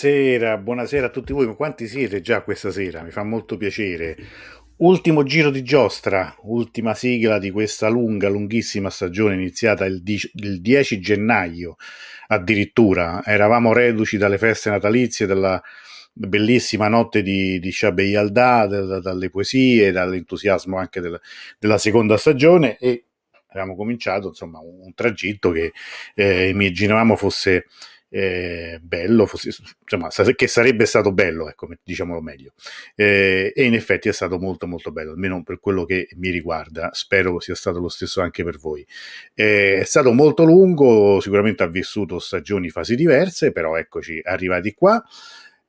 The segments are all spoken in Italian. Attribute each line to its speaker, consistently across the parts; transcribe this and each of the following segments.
Speaker 1: Buonasera, buonasera a tutti voi. Quanti siete già questa sera? Mi fa molto piacere. Ultimo giro di giostra, ultima sigla di questa lunga, lunghissima stagione iniziata il, di- il 10 gennaio addirittura. Eravamo reduci dalle feste natalizie, dalla bellissima notte di, di Shabei Yalda, da, dalle poesie, dall'entusiasmo anche del, della seconda stagione e avevamo cominciato insomma un, un tragitto che eh, immaginavamo fosse eh, bello, fosse, insomma, che sarebbe stato bello, ecco, diciamolo meglio. Eh, e in effetti è stato molto molto bello, almeno per quello che mi riguarda, spero sia stato lo stesso anche per voi. Eh, è stato molto lungo, sicuramente ha vissuto stagioni, fasi diverse, però eccoci arrivati qua.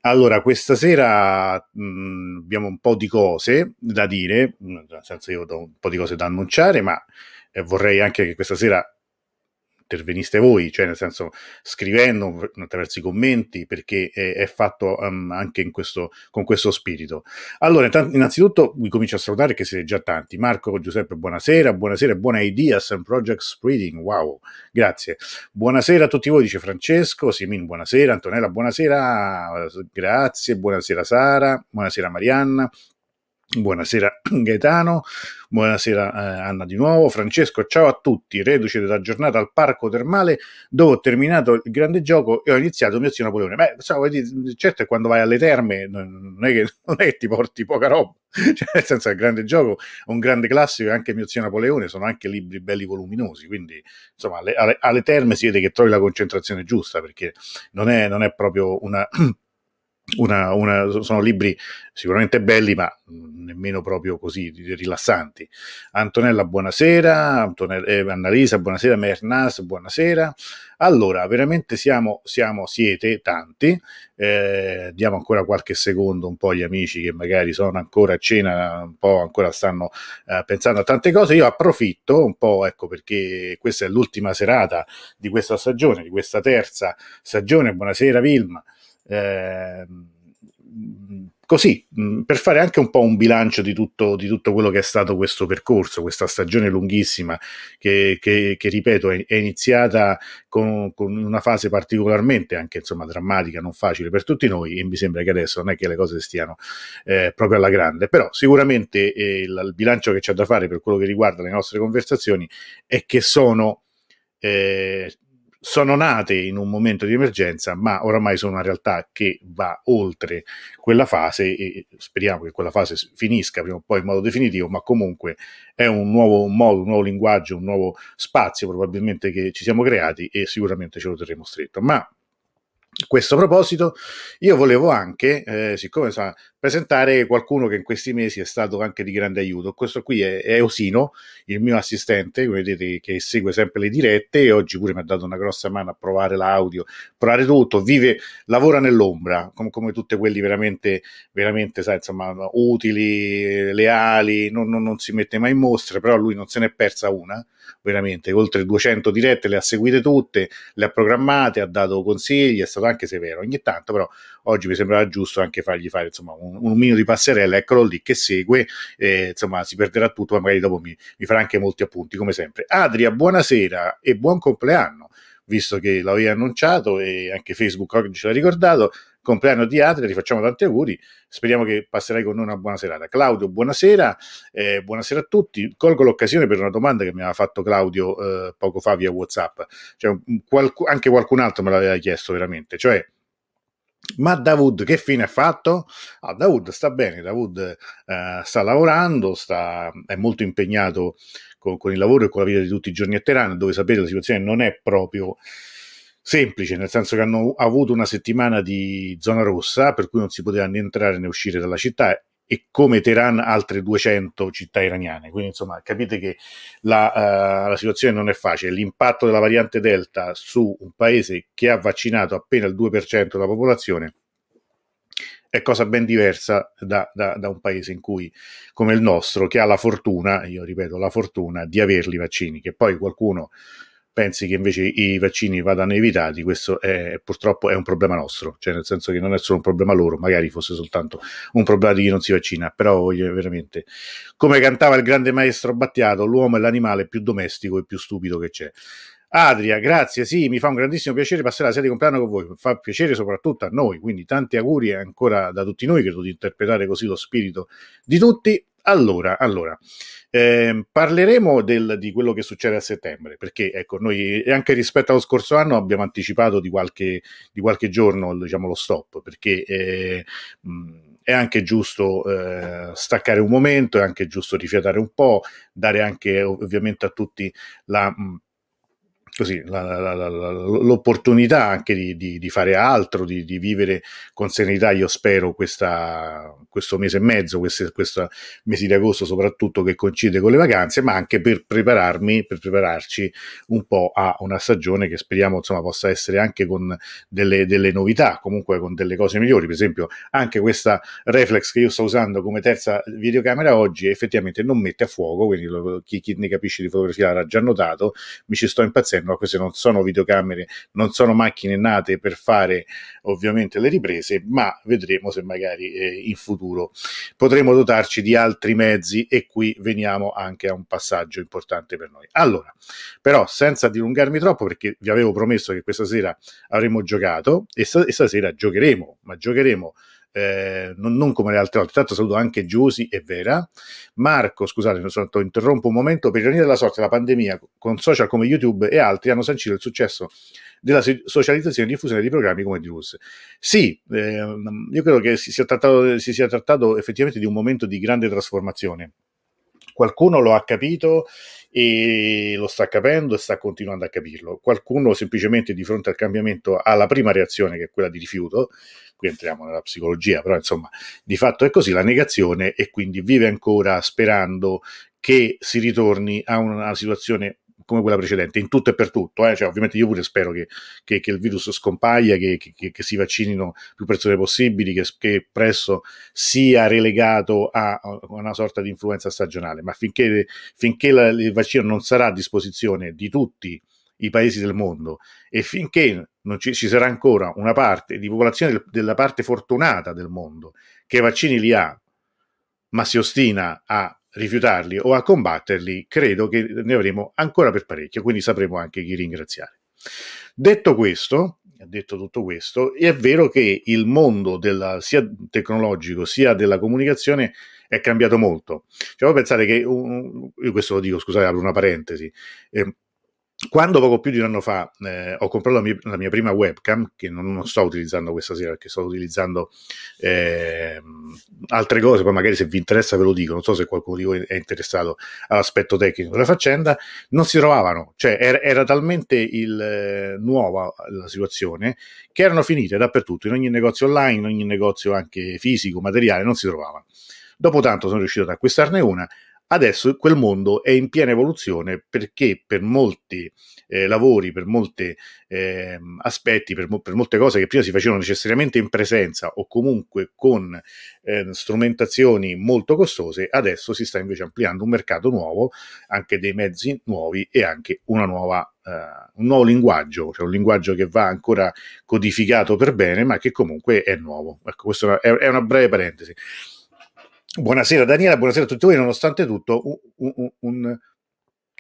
Speaker 1: Allora, questa sera mh, abbiamo un po' di cose da dire, nel senso io ho un po' di cose da annunciare, ma eh, vorrei anche che questa sera interveniste voi, cioè nel senso scrivendo attraverso i commenti, perché è, è fatto um, anche questo, con questo spirito. Allora, innanzitutto vi comincio a salutare che siete già tanti. Marco, Giuseppe, buonasera, buonasera, buona ideas and project spreading, wow, grazie. Buonasera a tutti voi, dice Francesco, Simin, buonasera, Antonella, buonasera, grazie, buonasera Sara, buonasera Marianna, Buonasera Gaetano, buonasera eh, Anna di nuovo, Francesco, ciao a tutti, reduce della giornata al parco termale dove ho terminato il grande gioco e ho iniziato il mio zio Napoleone. Beh, so, certo è quando vai alle terme non è che, non è che ti porti poca roba, cioè, nel senso che il grande gioco è un grande classico e anche il mio zio Napoleone sono anche libri belli voluminosi, quindi insomma alle, alle, alle terme si vede che trovi la concentrazione giusta perché non è, non è proprio una... Una, una, sono libri sicuramente belli, ma nemmeno proprio così rilassanti. Antonella, buonasera. Antonella, eh, Annalisa, buonasera. Mernas, buonasera. Allora, veramente siamo, siamo siete tanti. Eh, diamo ancora qualche secondo un po' agli amici che magari sono ancora a cena, un po' ancora stanno eh, pensando a tante cose. Io approfitto un po', ecco, perché questa è l'ultima serata di questa stagione, di questa terza stagione. Buonasera, Vilma. Eh, così, per fare anche un po' un bilancio di tutto, di tutto, quello che è stato questo percorso, questa stagione lunghissima che, che, che ripeto, è, è iniziata con, con, una fase particolarmente anche insomma drammatica, non facile per tutti noi e mi sembra che adesso non è che le cose stiano eh, proprio alla grande, però sicuramente eh, il, il, bilancio che c'è da fare per quello che riguarda le nostre conversazioni è che sono... Eh, sono nate in un momento di emergenza, ma oramai sono una realtà che va oltre quella fase e speriamo che quella fase finisca prima o poi in modo definitivo, ma comunque è un nuovo modo, un nuovo linguaggio, un nuovo spazio probabilmente che ci siamo creati e sicuramente ce lo terremo stretto. Ma questo proposito, io volevo anche, eh, siccome sa, presentare qualcuno che in questi mesi è stato anche di grande aiuto. Questo qui è, è Osino, il mio assistente, come vedete, che segue sempre le dirette e oggi pure mi ha dato una grossa mano a provare l'audio, provare tutto. Vive, lavora nell'ombra, come, come tutti quelli veramente, veramente, sai, insomma, utili, leali, non, non, non si mette mai in mostra, però lui non se n'è persa una veramente, oltre 200 dirette le ha seguite tutte, le ha programmate, ha dato consigli, è stato anche severo. Ogni tanto però oggi mi sembrava giusto anche fargli fare insomma un, un minimo di passerella, eccolo lì che segue, eh, insomma si perderà tutto, ma magari dopo mi, mi farà anche molti appunti come sempre. Adria, buonasera e buon compleanno visto che l'avevi annunciato e anche Facebook oggi ce l'ha ricordato. Compleanno di Adria, ti facciamo tanti auguri. Speriamo che passerai con noi una buona serata. Claudio, buonasera, eh, buonasera a tutti. Colgo l'occasione per una domanda che mi aveva fatto Claudio eh, poco fa via WhatsApp. Cioè, qualc- anche qualcun altro me l'aveva chiesto veramente. Cioè, ma Davud che fine ha fatto? Ah, Davud sta bene, Davud eh, sta lavorando, sta, è molto impegnato con, con, il lavoro e con la vita di tutti i giorni a Teheran, dove sapete la situazione non è proprio semplice, nel senso che hanno avuto una settimana di zona rossa, per cui non si poteva né entrare né uscire dalla città e come Teheran altre 200 città iraniane. Quindi insomma capite che la, uh, la, situazione non è facile. L'impatto della variante Delta su un paese che ha vaccinato appena il 2% della popolazione è cosa ben diversa da, da, da, un paese in cui, come il nostro, che ha la fortuna, io ripeto, la fortuna di averli i vaccini, che poi qualcuno pensi che invece i vaccini vadano evitati, questo è, purtroppo è un problema nostro, cioè nel senso che non è solo un problema loro, magari fosse soltanto un problema di chi non si vaccina, però veramente, come cantava il grande maestro Battiato, l'uomo è l'animale più domestico e più stupido che c'è. Adria, grazie, sì, mi fa un grandissimo piacere passare la sera di compleanno con voi, fa piacere soprattutto a noi, quindi tanti auguri ancora da tutti noi, credo di interpretare così lo spirito di tutti. Allora, allora eh, parleremo del, di quello che succede a settembre, perché ecco, noi anche rispetto allo scorso anno abbiamo anticipato di qualche, di qualche giorno diciamo, lo stop, perché eh, è anche giusto eh, staccare un momento, è anche giusto rifiatare un po', dare anche ovviamente a tutti la... Mh, così, la, la, la, l'opportunità anche di, di, di fare altro, di, di, vivere con serenità, io spero, questa, questo mese e mezzo, questo, mese di agosto soprattutto che coincide con le vacanze, ma anche per prepararmi, per prepararci un po' a una stagione che speriamo insomma, possa essere anche con delle, delle novità, comunque con delle cose migliori. Per esempio, anche questa reflex che io sto usando come terza videocamera oggi effettivamente non mette a fuoco, quindi lo, chi, chi ne capisce di fotografia l'ha già notato, mi ci sto impazzendo, ma queste non sono videocamere, non sono macchine nate per fare ovviamente le riprese, ma vedremo se magari eh, in futuro potremo dotarci di altri mezzi e qui veniamo anche a un passaggio importante per noi. Allora, però senza dilungarmi troppo perché vi avevo promesso che questa sera avremmo giocato e, st- e stasera giocheremo, ma giocheremo eh, non, non, come le altre volte. Tanto saluto anche Giusy e Vera. Marco, scusate, mi interrompo un momento. Per ironia della sorte, la pandemia con social come YouTube e altri hanno sancito il successo della socializzazione e diffusione di programmi come News. Sì, eh, io credo che si sia, trattato, si sia trattato effettivamente di un momento di grande trasformazione. Qualcuno lo ha capito e lo sta capendo e sta continuando a capirlo. Qualcuno semplicemente di fronte al cambiamento ha la prima reazione che è quella di rifiuto, qui entriamo nella psicologia, però insomma di fatto è così, la negazione e quindi vive ancora sperando che si ritorni a una situazione come quella precedente, in tutto e per tutto. Eh? Cioè, ovviamente io pure spero che, che, che il virus scompaia, che, che, si vaccinino più persone possibili, che, presto sia relegato a, una sorta di influenza stagionale, ma finché, finché la, il vaccino non sarà a disposizione di tutti i paesi del mondo e finché non ci, ci sarà ancora una parte di popolazione del, della parte fortunata del mondo che i vaccini li ha, ma si ostina a rifiutarli o a combatterli, credo che ne avremo ancora per parecchio, quindi sapremo anche chi ringraziare. Detto questo, detto tutto questo, è vero che il mondo della, sia tecnologico sia della comunicazione è cambiato molto. Cioè, voi pensate che, io questo lo dico, scusate, apro una parentesi, eh, quando poco più di un anno fa eh, ho comprato la mia, la mia, prima webcam, che non, non, sto utilizzando questa sera perché sto utilizzando eh, altre cose, poi magari se vi interessa ve lo dico, non so se qualcuno di voi è interessato all'aspetto tecnico della faccenda, non si trovavano, cioè era, era talmente il, eh, nuova la situazione che erano finite dappertutto, in ogni negozio online, in ogni negozio anche fisico, materiale, non si trovavano. Dopo tanto sono riuscito ad acquistarne una, Adesso quel mondo è in piena evoluzione perché per molti eh, lavori, per molti eh, aspetti, per, per, molte cose che prima si facevano necessariamente in presenza o comunque con eh, strumentazioni molto costose, adesso si sta invece ampliando un mercato nuovo, anche dei mezzi nuovi e anche una nuova, eh, un nuovo linguaggio, cioè un linguaggio che va ancora codificato per bene, ma che comunque è nuovo. Ecco, questa è una breve parentesi. Buonasera Daniela, buonasera a tutti voi, nonostante tutto un, un,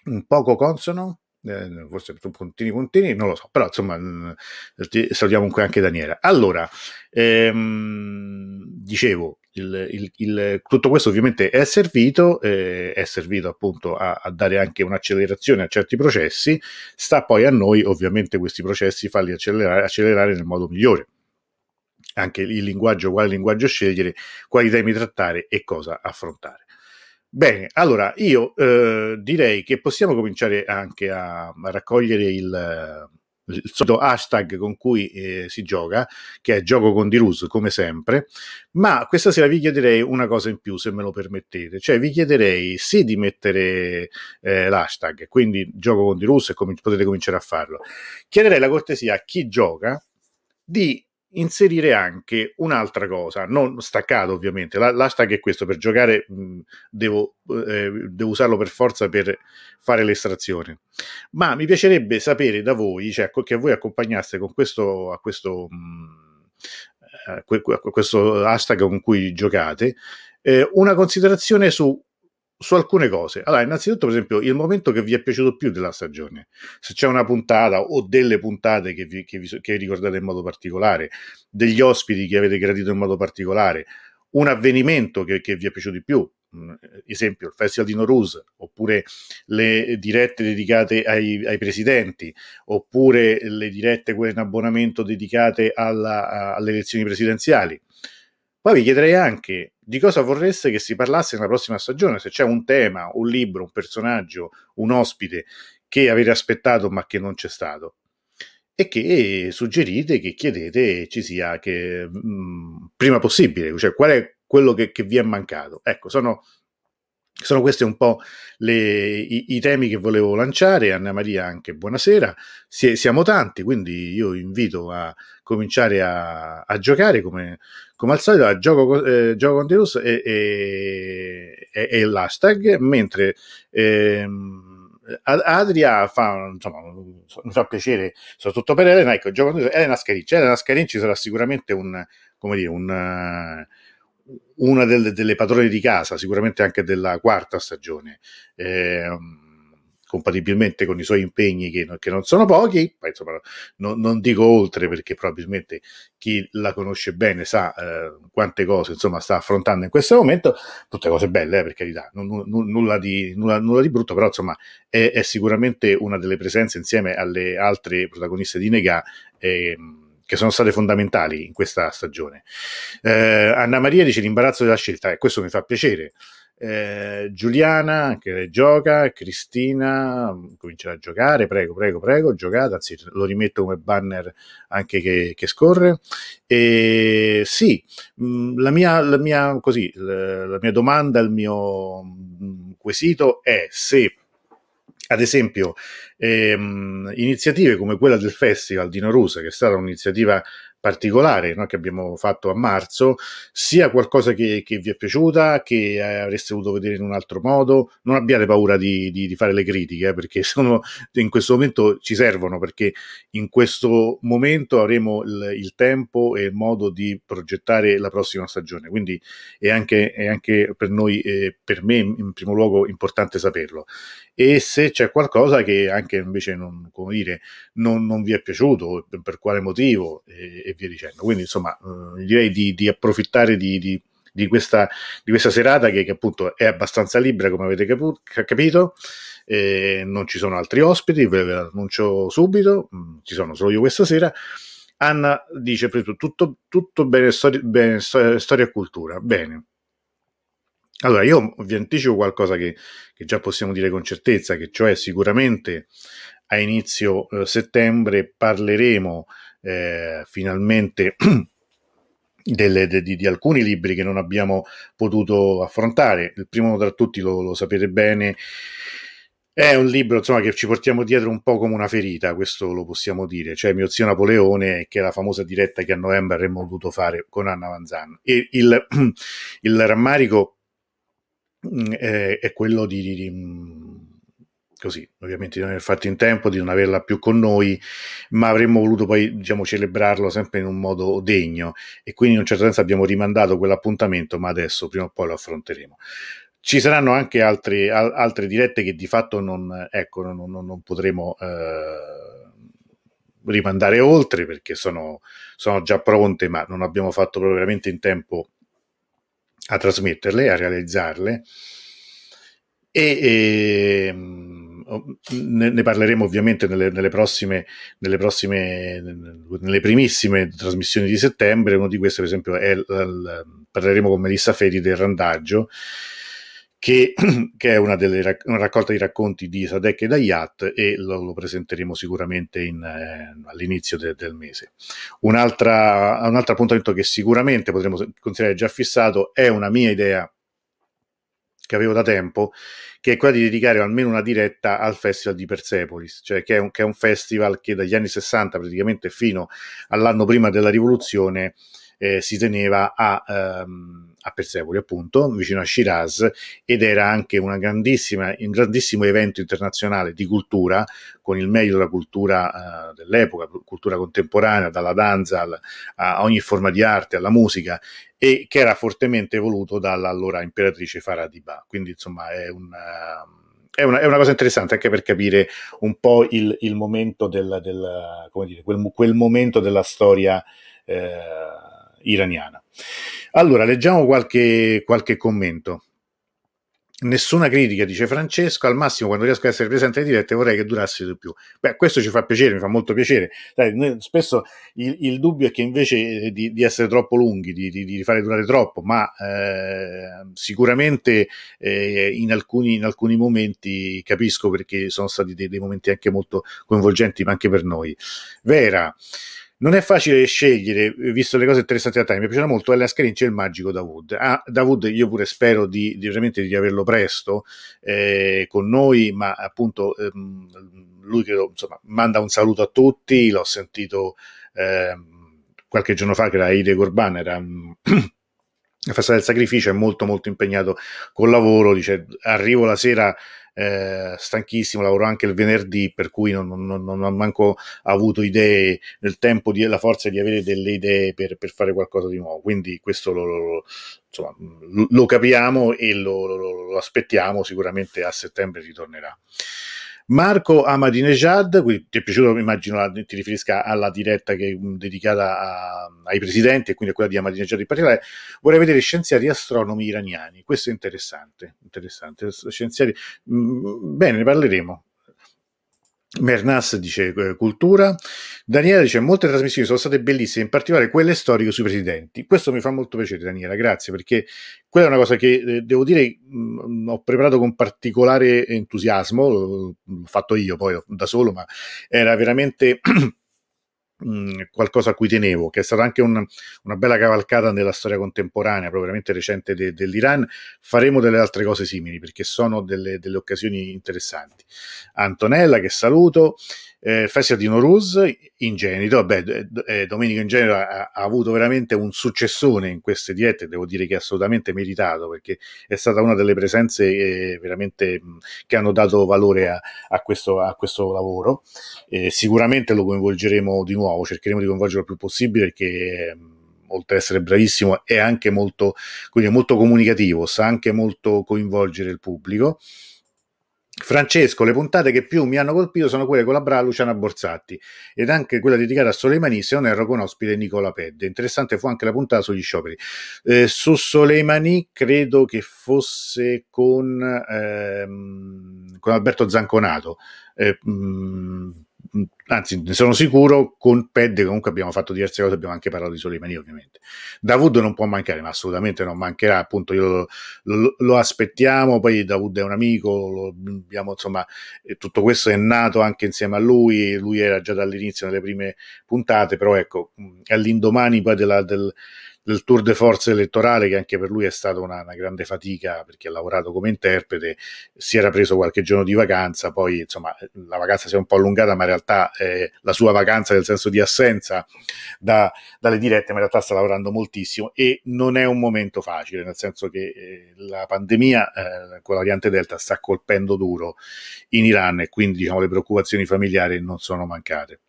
Speaker 1: un, poco consono, eh, forse puntini puntini, non lo so, però insomma salutiamo comunque anche Daniela. Allora, ehm, dicevo, il, il, il, tutto questo ovviamente è servito, eh, è servito appunto a, a, dare anche un'accelerazione a certi processi, sta poi a noi ovviamente questi processi farli accelerare, accelerare nel modo migliore anche il linguaggio, quale linguaggio scegliere, quali temi trattare e cosa affrontare. Bene, allora io eh, direi che possiamo cominciare anche a, a raccogliere il, il solito hashtag con cui eh, si gioca, che è gioco con Dirus come sempre, ma questa sera vi chiederei una cosa in più se me lo permettete, cioè vi chiederei sì di mettere eh, l'hashtag, quindi gioco con Dirus e com- potete cominciare a farlo. Chiederei la cortesia a chi gioca di inserire anche un'altra cosa, non staccato ovviamente, l'hashtag è questo, per giocare mh, devo, eh, devo, usarlo per forza per fare l'estrazione, ma mi piacerebbe sapere da voi, cioè che voi accompagnaste con questo, a questo, mh, a questo hashtag con cui giocate, eh, una considerazione su su alcune cose. Allora, innanzitutto, per esempio, il momento che vi è piaciuto più della stagione. Se c'è una puntata o delle puntate che vi, che vi, che ricordate in modo particolare, degli ospiti che avete gradito in modo particolare, un avvenimento che, che vi è piaciuto di più, Mm, esempio il Festival di Noruz, oppure le dirette dedicate ai, ai, presidenti, oppure le dirette quelle in abbonamento dedicate alla, alle elezioni presidenziali. Poi vi chiederei anche di cosa vorreste che si parlasse nella prossima stagione, se c'è un tema, un libro, un personaggio, un ospite che avete aspettato ma che non c'è stato e che suggerite, che chiedete ci sia che, mh, mm, prima possibile, cioè qual è quello che, che vi è mancato. Ecco, sono, sono questi un po' le, i, i, temi che volevo lanciare. Anna Maria, anche buonasera. Si, siamo tanti, quindi io invito a cominciare a, a giocare come, come, al solito. A gioco, eh, gioco con Deus e, e, e, e l'hashtag, mentre ehm, Adria fa, insomma, mi fa piacere, soprattutto per Elena. Ecco, gioco con Deus, Elena Scarinci. Elena Scarinci sarà sicuramente un, come dire, un una delle, delle, padrone di casa, sicuramente anche della quarta stagione, eh, compatibilmente con i suoi impegni che, che non sono pochi, poi, insomma, no, non dico oltre perché probabilmente chi la conosce bene sa eh, quante cose insomma, sta affrontando in questo momento, tutte cose belle eh, per carità, non, n- nulla, di, nulla, nulla, di, brutto, però insomma è, è, sicuramente una delle presenze insieme alle altre protagoniste di Nega. Eh, che sono state fondamentali in questa stagione. Eh, Anna Maria dice l'imbarazzo della scelta, e questo mi fa piacere. Eh, Giuliana che gioca, Cristina comincia a giocare, prego, prego, prego, giocate, anzi lo rimetto come banner anche che, che scorre. E sì, mm, la mia, la mia, così, la, mia domanda, il mio mm, quesito è se ad esempio, ehm, iniziative come quella del Festival di Noruse, che è stata un'iniziativa particolare no, che abbiamo fatto a marzo, sia qualcosa che, che vi è piaciuta, che eh, avreste voluto vedere in un altro modo. Non abbiate paura di, di, di fare le critiche, eh, perché sono, in questo momento ci servono, perché in questo momento avremo il, il tempo e il modo di progettare la prossima stagione. Quindi è anche, è anche per noi, eh, per me in primo luogo, importante saperlo. E se c'è qualcosa che anche invece non, come dire, non, non vi è piaciuto, per quale motivo, e via dicendo. Quindi, insomma, eh, direi di, di approfittare di, di, di, questa, di questa serata che, che, appunto è abbastanza libera, come avete capu- capito. Eh, non ci sono altri ospiti, ve l'annuncio subito, mm, ci sono solo io questa sera. Anna dice tutto, tutto bene, storia, bene, storia e cultura. Bene. Allora, io vi anticipo qualcosa che, che, già possiamo dire con certezza, che cioè sicuramente a inizio eh, settembre parleremo eh, finalmente delle, de, di, di, alcuni libri che non abbiamo potuto affrontare. Il primo tra tutti lo, lo sapete bene. È un libro insomma, che ci portiamo dietro un po' come una ferita, questo lo possiamo dire, cioè Mio zio Napoleone, che è la famosa diretta che a novembre avremmo voluto fare con Anna Vanzano. E il, il rammarico mm, è, è quello di, di, di così, ovviamente di non aver fatto in tempo, di non averla più con noi, ma avremmo voluto poi, diciamo, celebrarlo sempre in un modo degno e quindi in un certo senso abbiamo rimandato quell'appuntamento, ma adesso prima o poi lo affronteremo. Ci saranno anche altre, al, altre dirette che di fatto non, ecco, non, non, non potremo eh, rimandare oltre perché sono, sono già pronte, ma non abbiamo fatto proprio veramente in tempo a trasmetterle, a realizzarle. E, e ehm, ne, ne, parleremo ovviamente nelle, nelle, prossime, nelle prossime, nelle primissime trasmissioni di settembre. Uno di questi, per esempio, è parleremo con Melissa Fedi del randaggio, che, che è una, delle, una raccolta di racconti di Sadek e Dayat e lo, lo presenteremo sicuramente in, eh, all'inizio de, del mese. Un'altra, un altro appuntamento che sicuramente potremo considerare già fissato è una mia idea che avevo da tempo, che è quella di dedicare almeno una diretta al Festival di Persepolis, cioè che è un, che è un festival che dagli anni 60 praticamente fino all'anno prima della rivoluzione eh, si teneva a, ehm, a Persepoli, appunto, vicino a Shiraz, ed era anche un grandissimo evento internazionale di cultura, con il meglio della cultura eh, dell'epoca, cultura contemporanea, dalla danza al, a ogni forma di arte, alla musica, e che era fortemente voluto dall'allora imperatrice Faradiba. Quindi, insomma, è un... È una, è una, cosa interessante anche per capire un po' il, il momento del, del come dire, quel, quel, momento della storia eh, iraniana. Allora, leggiamo qualche, qualche commento. Nessuna critica, dice Francesco, al massimo quando riesco a essere presente in diretta vorrei che durasse di più. Beh, questo ci fa piacere, mi fa molto piacere. Dai, spesso il, il, dubbio è che invece di, di essere troppo lunghi, di, di, di, fare durare troppo, ma eh, sicuramente eh, in, alcuni, in, alcuni, momenti capisco perché sono stati dei, dei momenti anche molto coinvolgenti, ma anche per noi. Vera, non è facile scegliere, visto le cose interessanti da time. Mi piace molto Ellen Scarinci e il magico Dawood. Ah, Dawood, io pure spero di, di veramente di averlo presto eh, con noi, ma appunto ehm, lui credo, insomma, manda un saluto a tutti. L'ho sentito eh, qualche giorno fa che era Ide Gorban, era. la festa del sacrificio è molto molto impegnato col lavoro dice arrivo la sera eh, stanchissimo, lavoro anche il venerdì, per cui non, non, non ho manco avuto idee nel tempo, di, la forza di avere delle idee per, per fare qualcosa di nuovo. Quindi questo lo, lo, insomma, lo capiamo e lo, lo aspettiamo, sicuramente a settembre ritornerà. Marco Ahmadinejad, qui ti è piaciuto, immagino ti riferisca alla diretta che è dedicata a, ai presidenti e quindi a quella di Ahmadinejad in particolare, vorrei vedere scienziati astronomi iraniani, questo è interessante, interessante. Scienziati, mh, bene, ne parleremo, Mernas dice eh, cultura, Daniela dice molte trasmissioni sono state bellissime, in particolare quelle storiche sui presidenti. Questo mi fa molto piacere Daniela, grazie perché quella è una cosa che eh, devo dire mh, mm, ho preparato con particolare entusiasmo, l'ho fatto io poi da solo, ma era veramente Qualcosa a cui tenevo, che è stata anche un, una bella cavalcata nella storia contemporanea, proprio veramente recente de, dell'Iran. Faremo delle altre cose simili perché sono delle, delle occasioni interessanti. Antonella, che saluto, eh, Festival di Noruz, ingenito, beh, eh, Domenico Ingenito ha, ha, avuto veramente un successone in queste diete, devo dire che è assolutamente meritato perché è stata una delle presenze eh, veramente che hanno dato valore a, a, questo, a questo, lavoro. sicuramente lo coinvolgeremo di nuovo, cercheremo di coinvolgerlo il più possibile perché oltre ad essere bravissimo è anche molto, quindi molto comunicativo, sa anche molto coinvolgere il pubblico Francesco, le puntate che più mi hanno colpito sono quelle con la brava Luciana Borsatti ed anche quella dedicata a Soleimani, se non erro con ospite Nicola Pedde. Interessante fu anche la puntata sugli scioperi. Eh, su Soleimani credo che fosse con, ehm, con Alberto Zanconato. Eh, mh, mm, anzi ne sono sicuro, con Ped comunque abbiamo fatto diverse cose, abbiamo anche parlato di Soleimani ovviamente. Davud non può mancare, ma assolutamente non mancherà, appunto io lo, lo, lo aspettiamo, poi Davud è un amico, abbiamo, insomma, tutto questo è nato anche insieme a lui, lui era già dall'inizio nelle prime puntate, però ecco, all'indomani poi della, del del tour de force elettorale, che anche per lui è stata una, una, grande fatica perché ha lavorato come interprete, si era preso qualche giorno di vacanza, poi insomma la vacanza si è un po' allungata, ma in realtà eh, la sua vacanza nel senso di assenza da, dalle dirette, ma in realtà sta lavorando moltissimo e non è un momento facile, nel senso che eh, la pandemia eh, con la variante Delta sta colpendo duro in Iran e quindi diciamo le preoccupazioni familiari non sono mancate.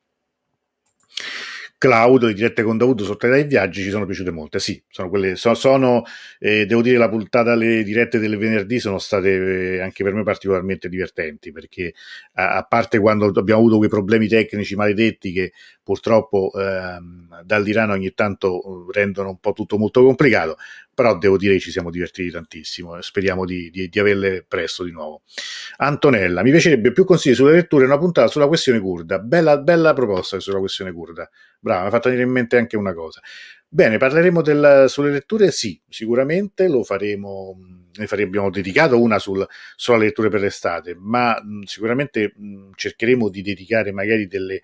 Speaker 1: Cloud, le dirette con Davuto sotto dai viaggi ci sono piaciute molte. Sì, sono quelle, so, sono, eh, devo dire, la puntata, le dirette del venerdì sono state eh, anche per me particolarmente divertenti perché a, a, parte quando abbiamo avuto quei problemi tecnici maledetti che purtroppo ehm, dall'Iran ogni tanto eh, rendono un po' tutto molto complicato, però devo dire che ci siamo divertiti tantissimo e speriamo di, di, di, averle presto di nuovo. Antonella, mi piacerebbe più consigli sulle letture una puntata sulla questione kurda. Bella, bella proposta sulla questione kurda. Brava, mi ha fatto venire in mente anche una cosa. Bene, parleremo del, sulle letture? Sì, sicuramente lo faremo. Ne faremo, abbiamo dedicato una sul, sulla letture per l'estate, ma mh, sicuramente mh, cercheremo di dedicare magari delle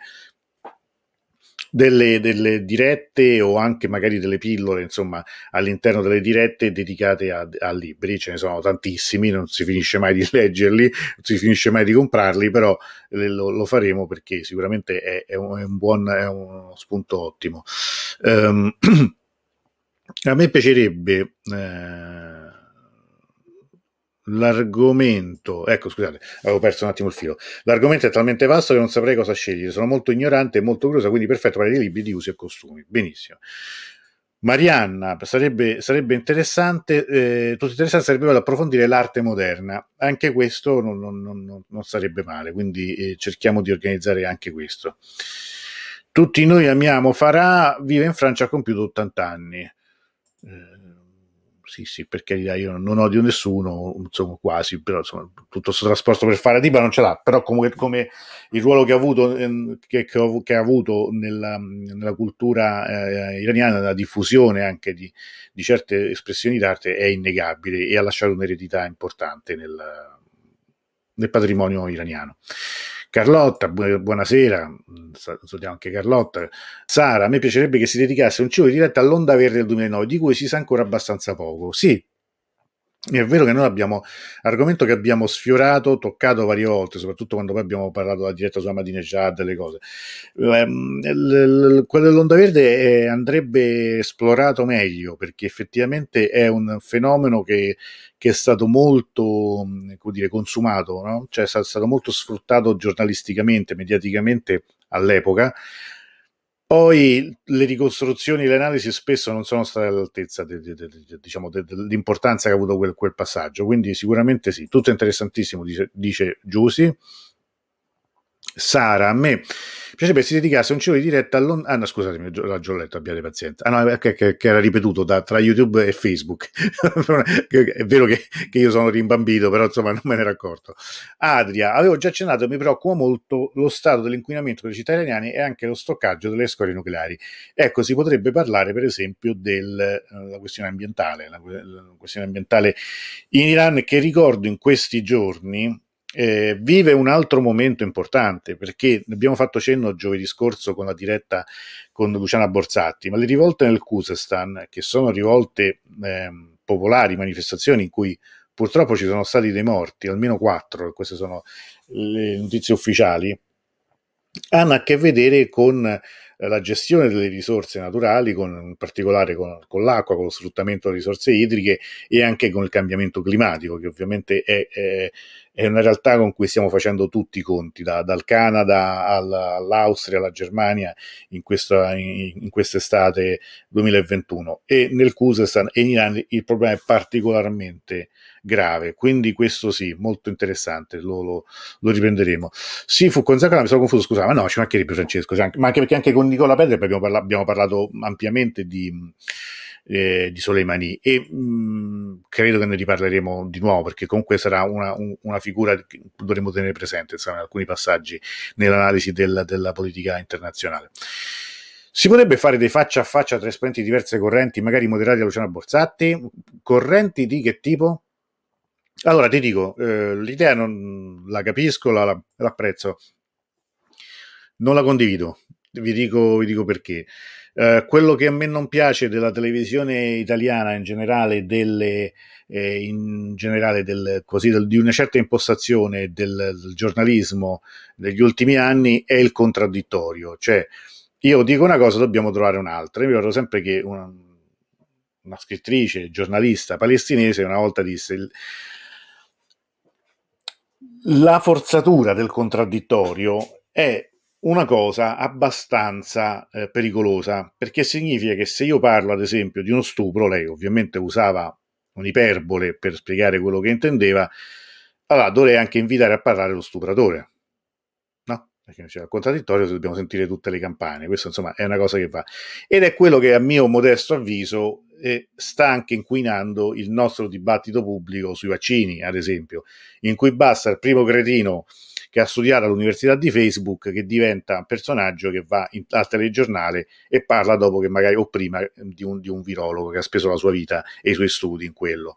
Speaker 1: delle, delle, dirette o anche magari delle pillole, insomma, all'interno delle dirette dedicate a, a, libri. Ce ne sono tantissimi, non si finisce mai di leggerli, non si finisce mai di comprarli, però lo, lo faremo perché sicuramente è, è, un, è, un, buon è uno spunto ottimo. Um, A me piacerebbe eh, l'argomento, ecco scusate, avevo perso un attimo il filo. L'argomento è talmente vasto che non saprei cosa scegliere. Sono molto ignorante e molto curiosa, quindi perfetto per i libri di usi e costumi. Benissimo. Marianna, sarebbe, sarebbe interessante, eh, tutto interessante sarebbe approfondire l'arte moderna, anche questo non, non, non, non sarebbe male, quindi eh, cerchiamo di organizzare anche questo. Tutti noi amiamo Farah, vive in Francia, ha compiuto 80 anni. Eh, sì, sì, perché io non odio nessuno, insomma, quasi, però insomma, tutto questo trasporto per fare Diba non ce l'ha, però comunque come il ruolo che ha avuto, ehm, che, che, che ha avuto nella, nella cultura eh, iraniana, la diffusione anche di, di, certe espressioni d'arte è innegabile e ha lasciato un'eredità importante nel, nel patrimonio iraniano. Carlotta, bu- buonasera, salutiamo anche Carlotta. Sara, a me piacerebbe che si dedicasse un ciclo diretto all'Onda Verde del 2009, di cui si sa ancora abbastanza poco. Sì, è vero che noi abbiamo argomento che abbiamo sfiorato, toccato varie volte, soprattutto quando poi abbiamo parlato della diretta sulla Madinejad delle cose. Ehm, quello dell'onda verde eh, andrebbe esplorato meglio perché effettivamente è un fenomeno che, che è stato molto come dire, consumato, no? cioè è stato molto sfruttato giornalisticamente, mediaticamente all'epoca poi le ricostruzioni le analisi spesso non sono state all'altezza diciamo, dell'importanza che ha avuto quel, quel, passaggio, quindi sicuramente sì, tutto interessantissimo, dice, dice Giusy. Sara, a me piacerebbe si dedicasse un ciclo di diretta all'on... Ah no, scusatemi, l'ho già letto, abbiate pazienza. Ah no, che, che, che era ripetuto da, tra YouTube e Facebook. è vero che, che, io sono rimbambito, però insomma non me ne ero accorto. Adria, avevo già accennato, mi preoccupa molto lo stato dell'inquinamento delle città iraniane e anche lo stoccaggio delle scorie nucleari. Ecco, si potrebbe parlare per esempio della uh, questione ambientale, la, la questione ambientale in Iran che ricordo in questi giorni eh, vive un altro momento importante perché abbiamo fatto cenno giovedì scorso con la diretta con Luciana Borsatti, ma le rivolte nel Kuzestan, che sono rivolte eh, popolari, manifestazioni in cui purtroppo ci sono stati dei morti, almeno quattro, queste sono le notizie ufficiali, hanno a che vedere con la gestione delle risorse naturali, con, in particolare con, con, l'acqua, con lo sfruttamento delle risorse idriche e anche con il cambiamento climatico, che ovviamente è, è, è una realtà con cui stiamo facendo tutti i conti, da, dal Canada all'Austria, alla Germania in, questa, in, in quest'estate 2021. E nel Kuzestan e in Iran il problema è particolarmente grave. Quindi questo sì, molto interessante, lo, lo, lo riprenderemo. Sì, fu con Zaccaria, mi sono confuso, scusa, ma no, ci mancherebbe Francesco, ma anche perché anche con Nicola Pedre abbiamo, parla, abbiamo parlato ampiamente di... Eh, di Soleimani e mh, credo che ne riparleremo di nuovo perché comunque sarà una, un, una figura che dovremo tenere presente insomma, in alcuni passaggi nell'analisi del, della politica internazionale. Si potrebbe fare dei faccia a faccia tra esponenti di diverse correnti, magari moderati da Luciano Borsatti? Correnti di che tipo? Allora ti dico, eh, l'idea non la capisco, la, la, l'apprezzo, non la condivido, vi dico, vi dico perché. Eh, quello che a me non piace della televisione italiana in generale, delle, eh, in generale del, così, del, di una certa impostazione del, del, giornalismo degli ultimi anni è il contraddittorio, cioè io dico una cosa, dobbiamo trovare un'altra. Io ricordo sempre che una, una scrittrice, giornalista palestinese una volta disse la forzatura del contraddittorio è una cosa abbastanza eh, pericolosa perché significa che se io parlo ad esempio di uno stupro, lei ovviamente usava un'iperbole per spiegare quello che intendeva, allora dovrei anche invitare a parlare lo stupratore. No? Perché c'è il contraddittorio dobbiamo sentire tutte le campane, questo insomma è una cosa che va. Ed è quello che a mio modesto avviso eh, sta anche inquinando il nostro dibattito pubblico sui vaccini, ad esempio, in cui basta il primo cretino che ha studiato all'università di Facebook che diventa un personaggio che va in, al telegiornale e parla dopo che magari o prima di un, di un, virologo che ha speso la sua vita e i suoi studi in quello.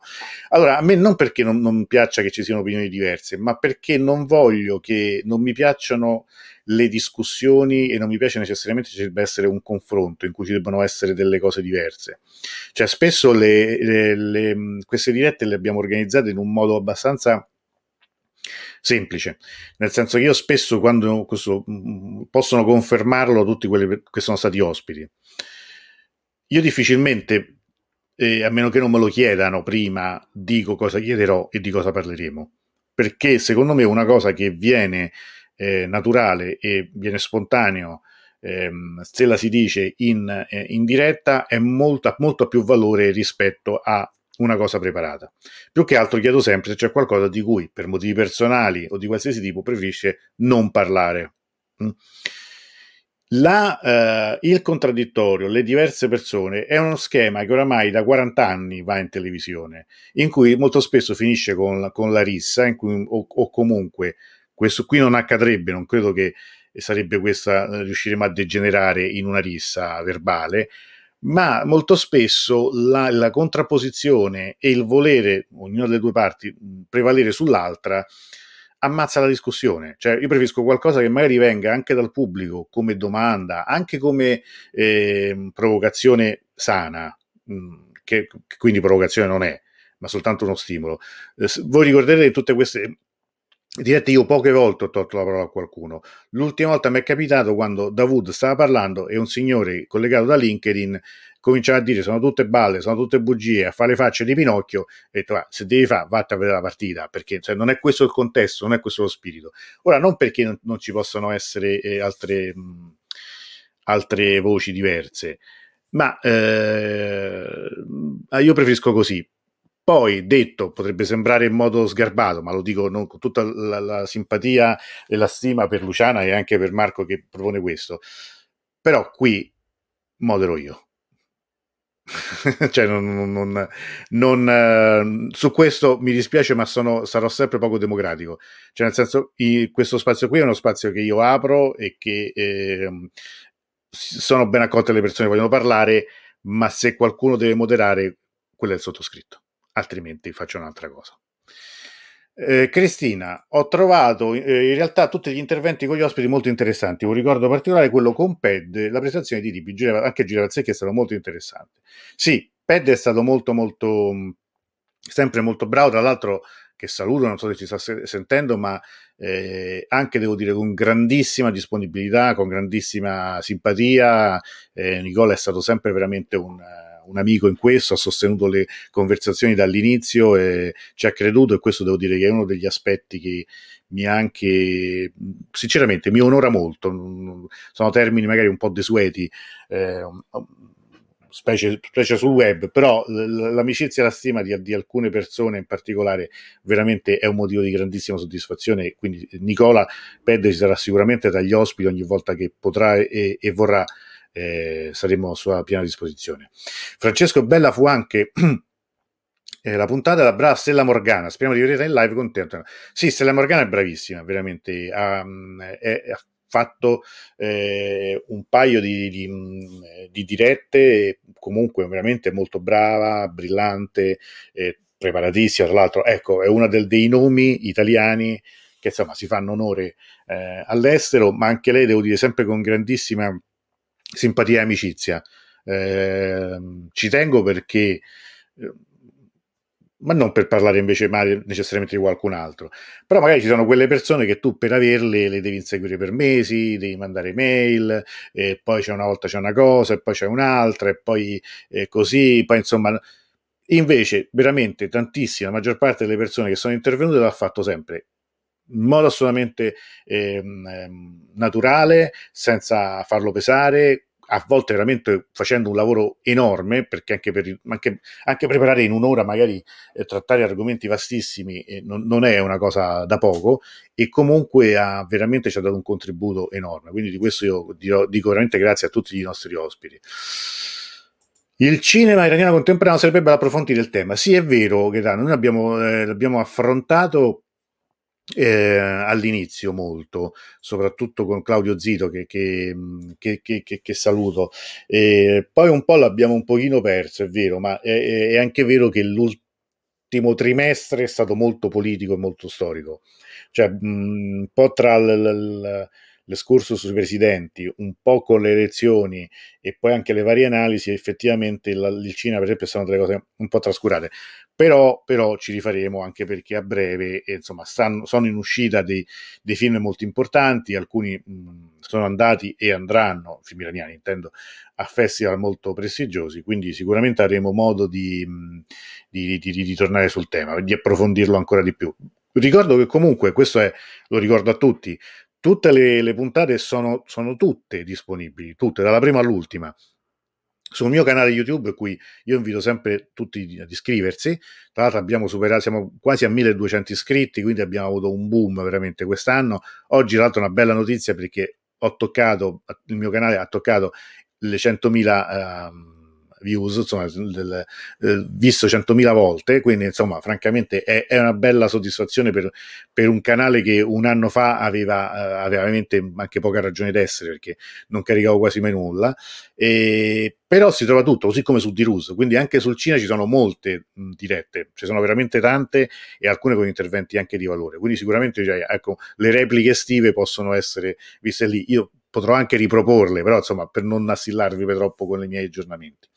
Speaker 1: Allora, a me non perché non, non piaccia che ci siano opinioni diverse, ma perché non voglio che non mi piacciono le discussioni e non mi piace necessariamente ci debba essere un confronto in cui ci debbano essere delle cose diverse. Cioè, spesso le, le, le, queste dirette le abbiamo organizzate in un modo abbastanza semplice, nel senso che io spesso quando questo, possono confermarlo tutti quelli che sono stati ospiti. Io difficilmente eh, a meno che non me lo chiedano prima, dico cosa chiederò e di cosa parleremo. Perché secondo me una cosa che viene eh, naturale e viene spontaneo, ehm, se la si dice in, eh, in diretta, è molto, molto più valore rispetto a una cosa preparata. Più che altro chiedo sempre se c'è qualcosa di cui, per motivi personali o di qualsiasi tipo, preferisce non parlare. Mm. La, eh, il contraddittorio, le diverse persone, è uno schema che oramai da 40 anni va in televisione, in cui molto spesso finisce con, con la rissa, cui, o, o, comunque questo qui non accadrebbe, non credo che sarebbe questa, eh, riusciremo a degenerare in una rissa verbale, ma molto spesso la, la contrapposizione e il volere, ognuna delle due parti, prevalere sull'altra, ammazza la discussione. Cioè, io preferisco qualcosa che magari venga anche dal pubblico come domanda, anche come eh, provocazione sana, che, che, quindi provocazione non è, ma soltanto uno stimolo. Eh, voi ricorderete tutte queste dirette io poche volte ho tolto la parola a qualcuno. L'ultima volta mi è capitato quando Davud stava parlando e un signore collegato da LinkedIn cominciava a dire sono tutte balle, sono tutte bugie, a fare facce di Pinocchio, e detto, se devi fare, vatti a vedere la partita, perché cioè, non è questo il contesto, non è questo lo spirito. Ora, non perché non, non ci possano essere eh, altre, mh, altre voci diverse, ma eh, io preferisco così. Poi, detto, potrebbe sembrare in modo sgarbato, ma lo dico non, con tutta la, la simpatia e la stima per Luciana e anche per Marco che propone questo. Però qui modero io. cioè, non, non, non, uh, su questo mi dispiace, ma sono, sarò sempre poco democratico. Cioè, nel senso, i, questo spazio qui è uno spazio che io apro e che eh, sono ben accolte le persone che vogliono parlare, ma se qualcuno deve moderare, quello è il sottoscritto, altrimenti faccio un'altra cosa. Eh, Cristina, ho trovato eh, in realtà tutti gli interventi con gli ospiti molto interessanti. Un ricordo particolare quello con PED, la presentazione di Tipi, anche Giravazzecchi è stato molto interessante. Sì, PED è stato molto, molto, sempre molto bravo. Tra l'altro, che saluto, non so se ci sta sentendo, ma eh, anche devo dire con grandissima disponibilità, con grandissima simpatia. Eh, Nicola è stato sempre veramente un un amico in questo, ha sostenuto le conversazioni dall'inizio e ci ha creduto e questo devo dire che è uno degli aspetti che mi anche sinceramente mi onora molto. Sono termini magari un po' desueti eh, specie, specie, sul web però l'amicizia e la stima di, di, alcune persone in particolare veramente è un motivo di grandissima soddisfazione. Quindi Nicola Pedde ci sarà sicuramente tra gli ospiti ogni volta che potrà e, e vorrà eh, saremo a sua piena disposizione. Francesco Bella fu anche eh, la puntata della brava Stella Morgana. Speriamo di vedere in live con te. Sì, Stella Morgana è bravissima, veramente. Ha, è, ha fatto eh, un paio di, di, di, dirette, comunque veramente molto brava, brillante, eh, preparatissima. Tra l'altro, ecco, è del, dei nomi italiani che insomma si fanno onore eh, all'estero, ma anche lei, devo dire, sempre con grandissima simpatia e amicizia. Eh, ci tengo perché, eh, ma non per parlare invece male necessariamente di qualcun altro, però magari ci sono quelle persone che tu per averle le devi inseguire per mesi, devi mandare mail, e poi c'è una volta c'è una cosa, e poi c'è un'altra, e poi è così, poi insomma. Invece, veramente tantissima, la maggior parte delle persone che sono intervenute l'ha fatto sempre in modo assolutamente ehm, ehm, naturale, senza farlo pesare, a volte veramente facendo un lavoro enorme, perché anche, per, anche, anche preparare in un'ora magari eh, trattare argomenti vastissimi eh, non, non, è una cosa da poco e comunque ha, veramente ci ha dato un contributo enorme. Quindi di questo io dico, dico veramente grazie a tutti i nostri ospiti. Il cinema iraniano contemporaneo sarebbe bello approfondire il tema. Sì, è vero, Gaetano, noi abbiamo, eh, l'abbiamo affrontato eh, all'inizio molto, soprattutto con Claudio Zito che, che, che, che saluto. E poi un po' l'abbiamo un pochino perso, è vero, ma è, è anche vero che l'ultimo trimestre è stato molto politico e molto storico. Cioè, mh, un po' tra l, l, l'escursus sui presidenti, un po' con le elezioni e poi anche le varie analisi, effettivamente il, il Cina, per esempio, sono delle cose un po' trascurate. Però, però ci rifaremo anche perché a breve, eh, insomma, stanno, sono in uscita dei, dei, film molto importanti, alcuni mh, sono andati e andranno, film iraniani intendo, a festival molto prestigiosi, quindi sicuramente avremo modo di, di, di, di tornare sul tema, di approfondirlo ancora di più. Ricordo che comunque, questo è, lo ricordo a tutti, tutte le, le puntate sono, sono tutte disponibili, tutte, dalla prima all'ultima sul mio canale YouTube, cui io invito sempre tutti ad iscriversi. Tra l'altro abbiamo superato, siamo quasi a 1200 iscritti, quindi abbiamo avuto un boom veramente quest'anno. Oggi, tra l'altro, una bella notizia perché ho toccato, il mio canale ha toccato le 100.000 uh, views, insomma, del, eh, visto 100.000 volte, quindi insomma, francamente è, è una bella soddisfazione per, per, un canale che un anno fa aveva, eh, aveva veramente anche poca ragione d'essere perché non caricavo quasi mai nulla, e, però si trova tutto, così come su Dirus, quindi anche sul Cina ci sono molte mh, dirette, ci sono veramente tante e alcune con interventi anche di valore, quindi sicuramente cioè, ecco, le repliche estive possono essere viste lì. Io potrò anche riproporle, però insomma per non assillarvi troppo con i miei aggiornamenti.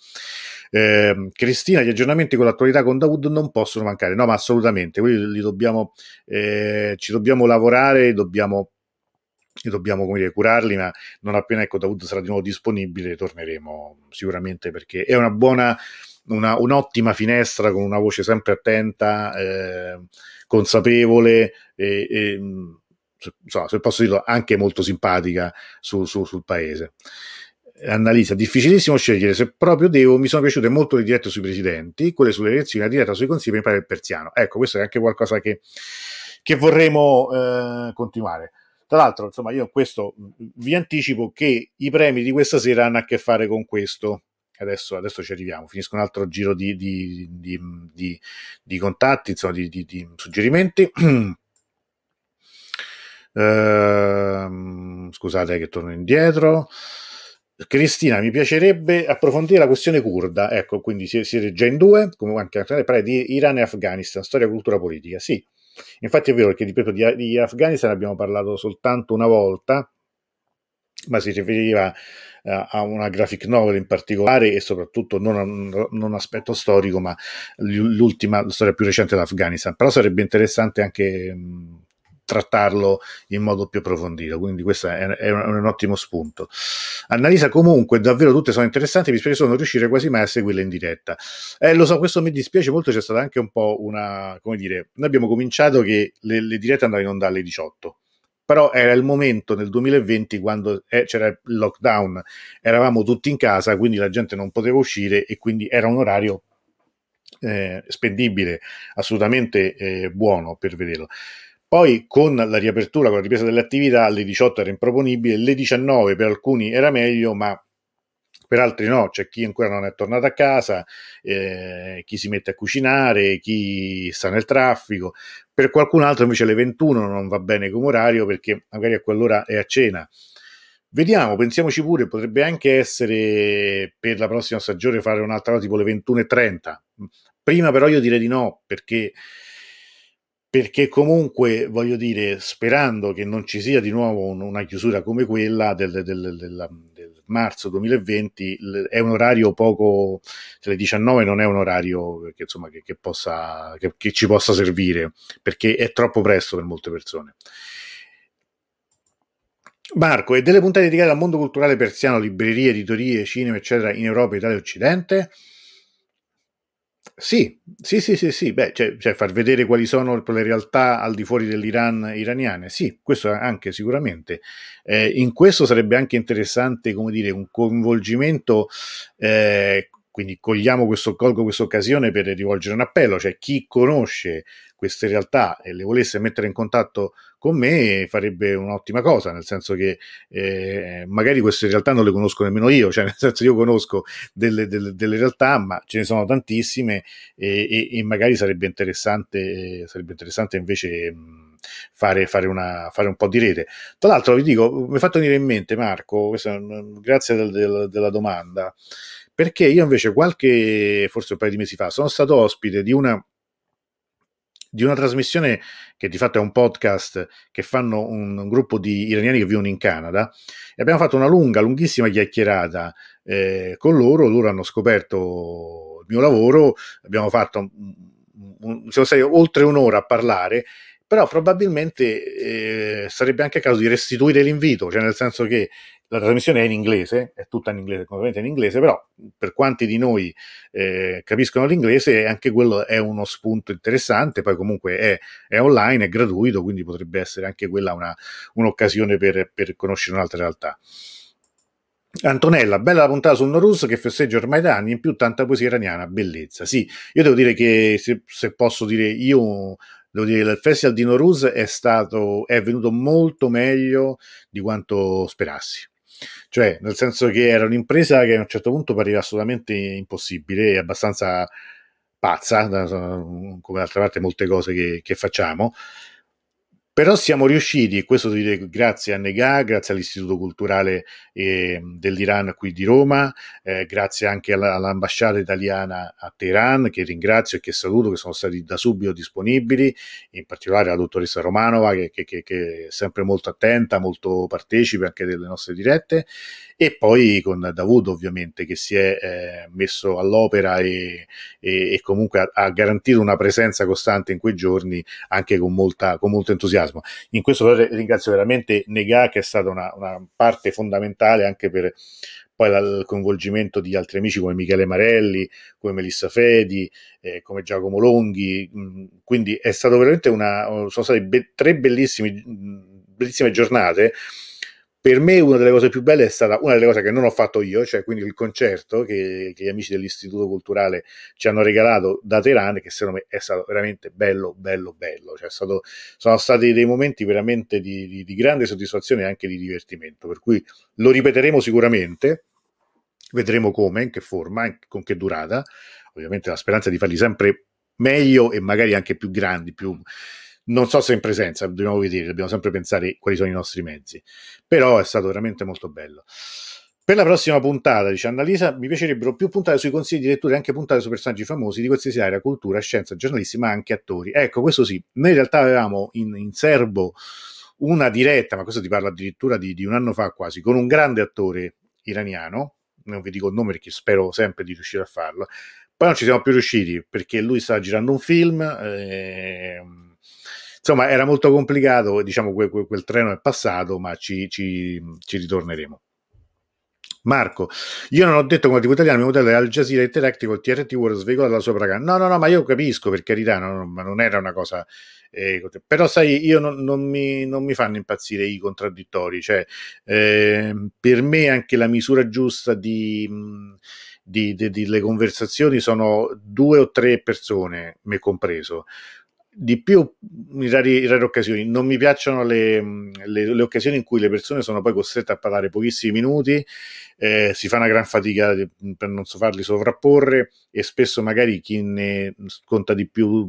Speaker 1: Eh, Cristina, gli aggiornamenti con l'attualità con Dawood non possono mancare, no, ma assolutamente, quelli li dobbiamo, eh, ci dobbiamo lavorare, dobbiamo, dobbiamo come dire, curarli, ma non appena ecco, Dawood sarà di nuovo disponibile, torneremo sicuramente perché è una buona, una, un'ottima finestra con una voce sempre attenta, eh, consapevole e, e insomma, se posso dirlo, anche molto simpatica su, su, sul paese. Annalisa, difficilissimo scegliere, se proprio devo, mi sono piaciute molto le dirette sui presidenti, quelle sulle elezioni, la diretta sui consigli mi pare il persiano. Ecco, questo è anche qualcosa che, che vorremmo eh, continuare. Tra l'altro, insomma, io questo vi anticipo che i premi di questa sera hanno a che fare con questo. Adesso, adesso ci arriviamo, finisco un altro giro di, di, di, di contatti, insomma, di, suggerimenti. Uh, scusate che torno indietro. Cristina, mi piacerebbe approfondire la questione kurda. Ecco, quindi siete già in due, come anche parlare di Iran e Afghanistan, storia, cultura, politica. Sì, infatti è vero che, ripeto, di, di Afghanistan abbiamo parlato soltanto una volta, ma si riferiva uh, a una graphic novel in particolare e soprattutto non a un aspetto storico, ma l'ultima la storia più recente dell'Afghanistan. Però sarebbe interessante anche mh, trattarlo in modo più approfondito, quindi questo è, è, un, è un, ottimo spunto. Annalisa comunque davvero tutte sono interessanti, mi spiace non riuscire quasi mai a seguirle in diretta. Eh, lo so, questo mi dispiace molto, c'è stata anche un po' una, come dire, noi abbiamo cominciato che le, le dirette andavano in onda alle 18, però era il momento nel 2020 quando eh, c'era il lockdown, eravamo tutti in casa, quindi la gente non poteva uscire e quindi era un orario eh, spendibile, assolutamente eh, buono per vederlo. Poi con la riapertura, con la ripresa delle attività, alle 18 era improponibile, alle 19 per alcuni era meglio, ma per altri no, c'è chi ancora non è tornato a casa, eh, chi si mette a cucinare, chi sta nel traffico, per qualcun altro invece alle 21 non va bene come orario perché magari a quell'ora è a cena. Vediamo, pensiamoci pure, potrebbe anche essere per la prossima stagione fare un'altra tipo le 21.30. Prima però io direi di no, perché perché comunque voglio dire, sperando che non ci sia di nuovo una chiusura come quella del, del, del, del marzo 2020, è un orario poco, le 19 non è un orario che, insomma, che, che, possa, che, che ci possa servire, perché è troppo presto per molte persone. Marco, e delle puntate dedicate al mondo culturale persiano, librerie, editorie, cinema, eccetera, in Europa, Italia e Occidente? Sì, sì, sì, sì, sì. Beh, cioè, cioè, far vedere quali sono le realtà al di fuori dell'Iran iraniane, sì, questo anche sicuramente. Eh, in questo sarebbe anche interessante, come dire, un coinvolgimento eh, quindi cogliamo questo, colgo questa occasione per rivolgere un appello, cioè chi conosce queste realtà e le volesse mettere in contatto con me farebbe un'ottima cosa, nel senso che eh, magari queste realtà non le conosco nemmeno io, cioè nel senso io conosco delle, delle, delle realtà, ma ce ne sono tantissime e, e, e magari sarebbe interessante, sarebbe interessante invece fare, fare, una, fare, un po' di rete. Tra l'altro vi dico, mi è fatto venire in mente Marco, questa, grazie del, del, della domanda, perché io invece qualche, forse un paio di mesi fa, sono stato ospite di una di una trasmissione che di fatto è un podcast che fanno un, un, gruppo di iraniani che vivono in Canada e abbiamo fatto una lunga, lunghissima chiacchierata eh, con loro, loro hanno scoperto il mio lavoro, abbiamo fatto, un, siamo stati oltre un'ora a parlare però probabilmente eh, sarebbe anche caso di restituire l'invito, cioè nel senso che la trasmissione è in inglese, è tutta in inglese, completamente in inglese, però per quanti di noi eh, capiscono l'inglese, anche quello è uno spunto interessante, poi comunque è, è online, è gratuito, quindi potrebbe essere anche quella una, un'occasione per, per conoscere un'altra realtà. Antonella, bella la puntata sul Norus che festeggia ormai da anni, in più tanta poesia iraniana, bellezza. Sì, io devo dire che se, se posso dire, io devo dire che il festival di Noruz è stato è venuto molto meglio di quanto sperassi cioè nel senso che era un'impresa che a un certo punto pareva assolutamente impossibile e abbastanza pazza come d'altra parte molte cose che, che facciamo però siamo riusciti, e questo devo grazie a Nega, grazie all'Istituto Culturale eh, dell'Iran qui di Roma, eh, grazie anche alla, all'ambasciata italiana a Teheran, che ringrazio e che saluto, che sono stati da subito disponibili, in particolare la dottoressa Romanova, che, che, che, che è sempre molto attenta, molto partecipe anche delle nostre dirette, e poi con Davud ovviamente che si è eh, messo all'opera e, e, e comunque ha, ha, garantito una presenza costante in quei giorni anche con, molta, con molto entusiasmo. In questo ringrazio veramente Nega che è stata una, una parte fondamentale anche per poi il coinvolgimento di altri amici come Michele Marelli, come Melissa Fedi, eh, come Giacomo Longhi, mm, quindi è stato veramente una, sono state be- tre bellissime giornate per me una delle cose più belle è stata una delle cose che non ho fatto io, cioè quindi il concerto che, che gli amici dell'Istituto Culturale ci hanno regalato da Teheran, che secondo me è stato veramente bello, bello, bello. Cioè stato, sono stati dei momenti veramente di, di, di grande soddisfazione e anche di divertimento, per cui lo ripeteremo sicuramente, vedremo come, in che forma, con che durata. Ovviamente la speranza di farli sempre meglio e magari anche più grandi, più, non so se in presenza, dobbiamo vedere, dobbiamo sempre pensare quali sono i nostri mezzi, però è stato veramente molto bello. Per la prossima puntata, dice Annalisa, mi piacerebbero più puntate sui consigli di lettura e anche puntate su personaggi famosi di qualsiasi area, cultura, scienza, giornalisti, ma anche attori. Ecco, questo sì, noi in realtà avevamo in, in serbo una diretta, ma questo ti parlo addirittura di, di un anno fa quasi, con un grande attore iraniano, non vi dico il nome perché spero sempre di riuscire a farlo, poi non ci siamo più riusciti perché lui stava girando un film. Eh, insomma era molto complicato, diciamo quel, quel, quel treno è passato, ma ci, ci, ci, ritorneremo. Marco, io non ho detto come tipo italiano, il mio modello è Al Jazeera Interactive, il TRT World sveicolata la sua propaganda. No, no, no, ma io capisco per carità, no, ma non era una cosa... Eh, però sai, io non, non, mi, non, mi, fanno impazzire i contraddittori, cioè eh, per me anche la misura giusta di... Di, di, di, le conversazioni sono due o tre persone, me compreso di più in rare, in rare, occasioni. Non mi piacciono le, le, le, occasioni in cui le persone sono poi costrette a parlare pochissimi minuti, eh, si fa una gran fatica per non so farli sovrapporre e spesso magari chi ne conta di più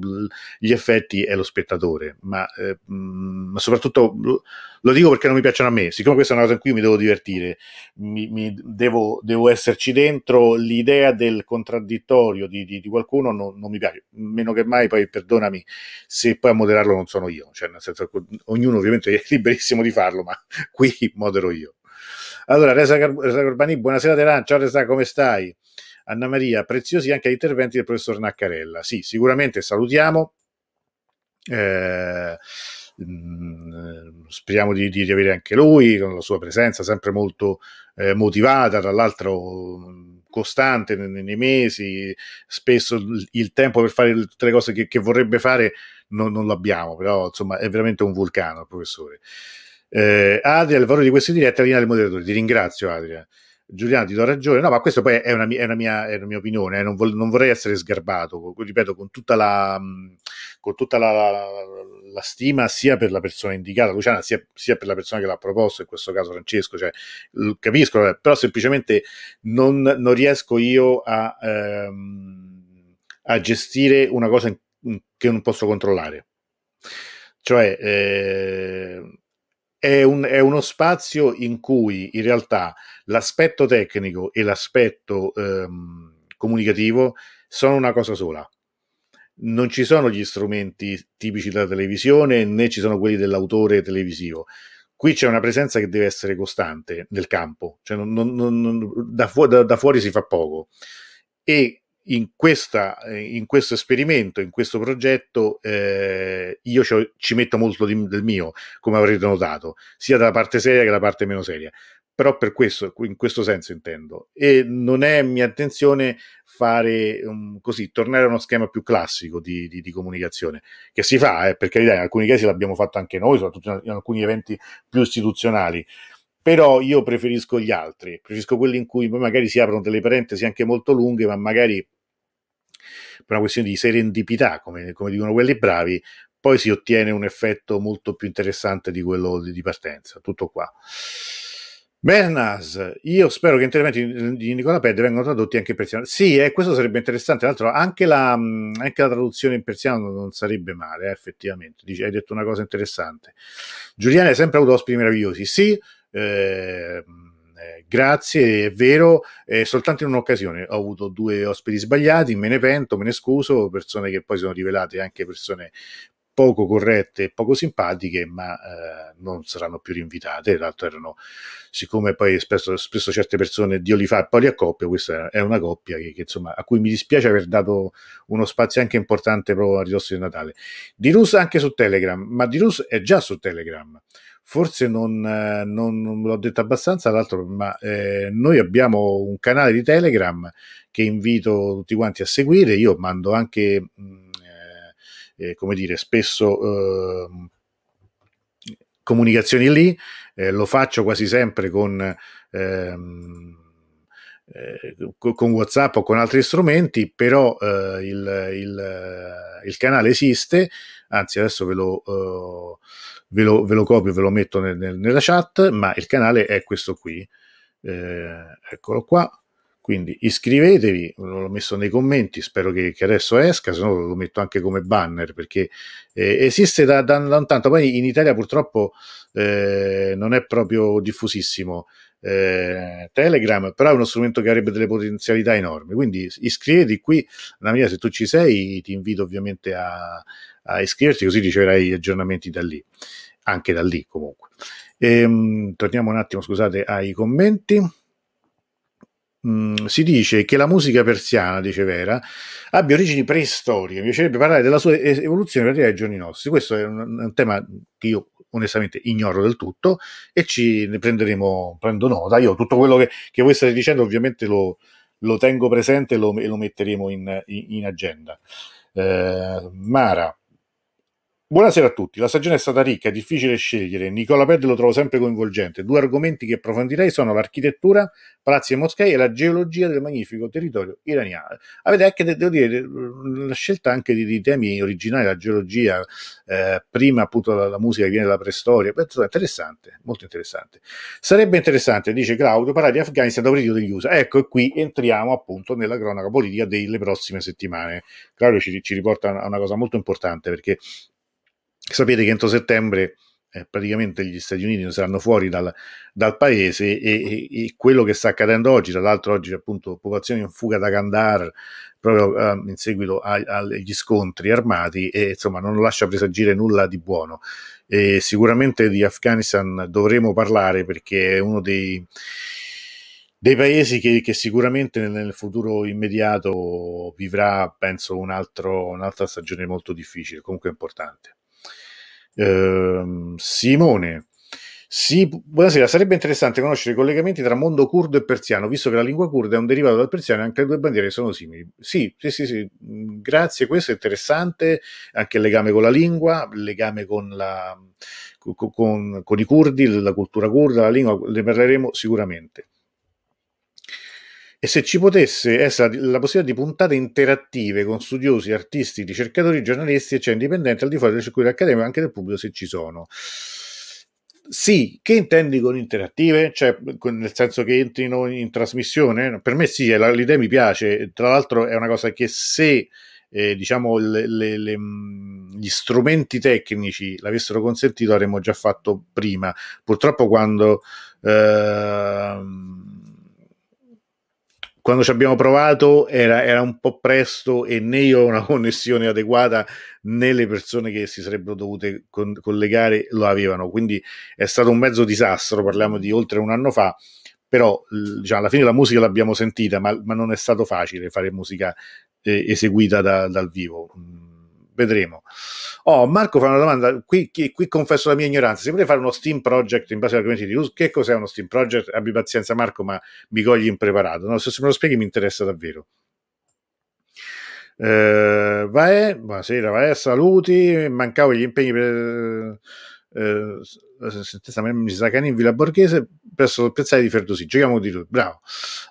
Speaker 1: gli effetti è lo spettatore. Ma, eh, ma soprattutto lo dico perché non mi piacciono a me, siccome questa è una cosa in cui mi devo divertire, mi, mi devo, devo, esserci dentro, l'idea del contraddittorio di, di, di qualcuno non, non, mi piace, meno che mai poi perdonami se poi a moderarlo non sono io, cioè nel senso ognuno ovviamente è liberissimo di farlo, ma qui modero io. Allora, Resa, Corbani, buonasera Teran, ciao Resa, come stai? Anna Maria, preziosi anche gli interventi del professor Naccarella. Sì, sicuramente salutiamo. Eh, Mm, speriamo di, di, avere anche lui con la sua presenza sempre molto eh, motivata, tra l'altro mm, costante nei, nei, mesi, spesso il tempo per fare tutte le cose che, che vorrebbe fare non, non l'abbiamo, però insomma è veramente un vulcano il professore. Eh, Adria, il valore di queste dirette è linea del moderatore, ti ringrazio Adria. Giuliano ti do ragione, no, ma questo poi è una, è una, mia, è una mia, opinione, eh. non, vol, non, vorrei essere sgarbato, ripeto, con tutta, la, con tutta la, la, stima sia per la persona indicata, Luciana, sia, sia, per la persona che l'ha proposto, in questo caso Francesco, cioè, capisco, eh, però semplicemente non, non riesco io a, ehm, a, gestire una cosa che non posso controllare. Cioè, eh, è, un, è, uno spazio in cui in realtà l'aspetto tecnico e l'aspetto ehm, comunicativo sono una cosa sola. non ci sono gli strumenti tipici della televisione né ci sono quelli dell'autore televisivo. Qui c'è una presenza che deve essere costante nel campo, cioè non, non, non, da, fu- da, da, fuori si fa poco. E in, questa, in questo esperimento, in questo progetto, eh, io ci metto molto di, del mio, come avrete notato, sia dalla parte seria che dalla parte meno seria però per questo, in questo senso intendo. E non è mia intenzione fare um, così, tornare a uno schema più classico di, di, di comunicazione, che si fa, eh, per carità, in alcuni casi l'abbiamo fatto anche noi, soprattutto in, in alcuni eventi più istituzionali, però io preferisco gli altri, preferisco quelli in cui magari si aprono delle parentesi anche molto lunghe, ma magari per una questione di serendipità, come, come dicono quelli bravi, poi si ottiene un effetto molto più interessante di quello di partenza. Tutto qua. Bernas, io spero che interventi di Nicola Ped vengano tradotti anche in persiano. Sì, eh, questo sarebbe interessante. L'altro, anche la, anche la, traduzione in persiano non sarebbe male, eh, effettivamente. Dici, hai detto una cosa interessante. Giuliana hai sempre avuto ospiti meravigliosi. Sì, eh, grazie, è vero, eh, soltanto in un'occasione ho avuto due ospiti sbagliati, me ne pento, me ne scuso, persone che poi sono rivelate anche persone poco corrette e poco simpatiche, ma eh, non saranno più rinvitate. L'altro erano, siccome poi spesso, spesso certe persone Dio li fa e poi li accoppia, questa è una coppia che, che, insomma, a cui mi dispiace aver dato uno spazio anche importante proprio a ridosso di Natale. Di Rus anche su Telegram, ma Di Rus è già su Telegram. Forse non, eh, non, non l'ho detto abbastanza, l'altro, ma eh, noi abbiamo un canale di Telegram che invito tutti quanti a seguire. Io mando anche mh, eh, come dire, spesso eh, comunicazioni lì, eh, lo faccio quasi sempre con, ehm, eh, con WhatsApp o con altri strumenti, però eh, il, il, il, canale esiste, anzi adesso ve lo, uh, ve lo, ve lo copio, ve lo metto nel, nel, nella chat, ma il canale è questo qui, eh, eccolo qua. Quindi iscrivetevi, l'ho messo nei commenti, spero che, che adesso esca, se no lo metto anche come banner perché eh, esiste da, da, da, un tanto, poi in Italia purtroppo eh, non è proprio diffusissimo eh, Telegram, però è uno strumento che avrebbe delle potenzialità enormi, quindi iscriviti qui, la mia se tu ci sei ti invito ovviamente a, a iscriverti così riceverai aggiornamenti da lì, anche da lì comunque. Ehm, torniamo un attimo, scusate, ai commenti. Mm, si dice che la musica persiana, dice Vera, abbia origini preistoriche. Mi piacerebbe parlare della sua evoluzione per arrivare ai giorni nostri. Questo è un, un, tema che io onestamente ignoro del tutto e ci ne prenderemo, prendo nota. Io tutto quello che, che voi state dicendo ovviamente lo, lo tengo presente e lo, e lo metteremo in, in, in agenda. Eh, Mara, Buonasera a tutti, la stagione è stata ricca, è difficile scegliere, Nicola Ped lo trovo sempre coinvolgente. Due argomenti che approfondirei sono l'architettura, palazzi e moschei e la geologia del magnifico territorio iraniano. Avete anche, devo dire, la scelta anche di, di temi originali, la geologia, eh, prima appunto la, la, musica che viene dalla preistoria, interessante, molto interessante. Sarebbe interessante, dice Claudio, parlare di Afghanistan dopo il degli USA. Ecco, e qui entriamo appunto nella cronaca politica delle prossime settimane. Claudio ci, ci riporta a una cosa molto importante perché sapete che entro settembre eh, praticamente gli Stati Uniti saranno fuori dal, dal paese e, e, e, quello che sta accadendo oggi, tra l'altro oggi appunto popolazione in fuga da Kandahar proprio eh, in seguito agli scontri armati e insomma non lascia presagire nulla di buono. E sicuramente di Afghanistan dovremo parlare perché è uno dei, dei paesi che, che sicuramente nel, futuro immediato vivrà, penso, un altro, un'altra stagione molto difficile, comunque importante. Uh, Simone, sì, buonasera, sarebbe interessante conoscere i collegamenti tra mondo curdo e persiano, visto che la lingua curda è un derivato dal persiano e anche le due bandiere sono simili. Sì, sì, sì, sì. Mm, grazie, questo è interessante, anche il legame con la lingua, il legame con, la, con, con, con i curdi, la cultura curda, la lingua, ne parleremo sicuramente e se ci potesse essere la possibilità di puntate interattive con studiosi, artisti, ricercatori, giornalisti, cioè indipendenti al di fuori del circuito accademico anche del pubblico se ci sono. Sì, che intendi con interattive? Cioè, nel senso che entrino in trasmissione? Per me sì, l'idea mi piace. Tra l'altro è una cosa che se eh, diciamo le, le, le, gli strumenti tecnici l'avessero consentito avremmo già fatto prima. Purtroppo quando... Eh, quando ci abbiamo provato era, era, un po' presto e né io ho una connessione adeguata né le persone che si sarebbero dovute con, collegare lo avevano, quindi è stato un mezzo disastro, parliamo di oltre un anno fa, però diciamo, alla fine la musica l'abbiamo sentita, ma, ma non è stato facile fare musica eh, eseguita da, dal vivo. Vedremo. Oh, Marco fa una domanda, qui, qui, qui, confesso la mia ignoranza, si potrebbe fare uno Steam Project in base all'argomento di Che cos'è uno Steam Project? Abbi pazienza Marco, ma mi cogli impreparato. No, se me lo spieghi mi interessa davvero. Eh, vai, buonasera, vai, saluti, mancavo gli impegni per eh, sentenza mi sa che in Villa Borghese presso il piazzale di Ferdosi giochiamo di tutto bravo.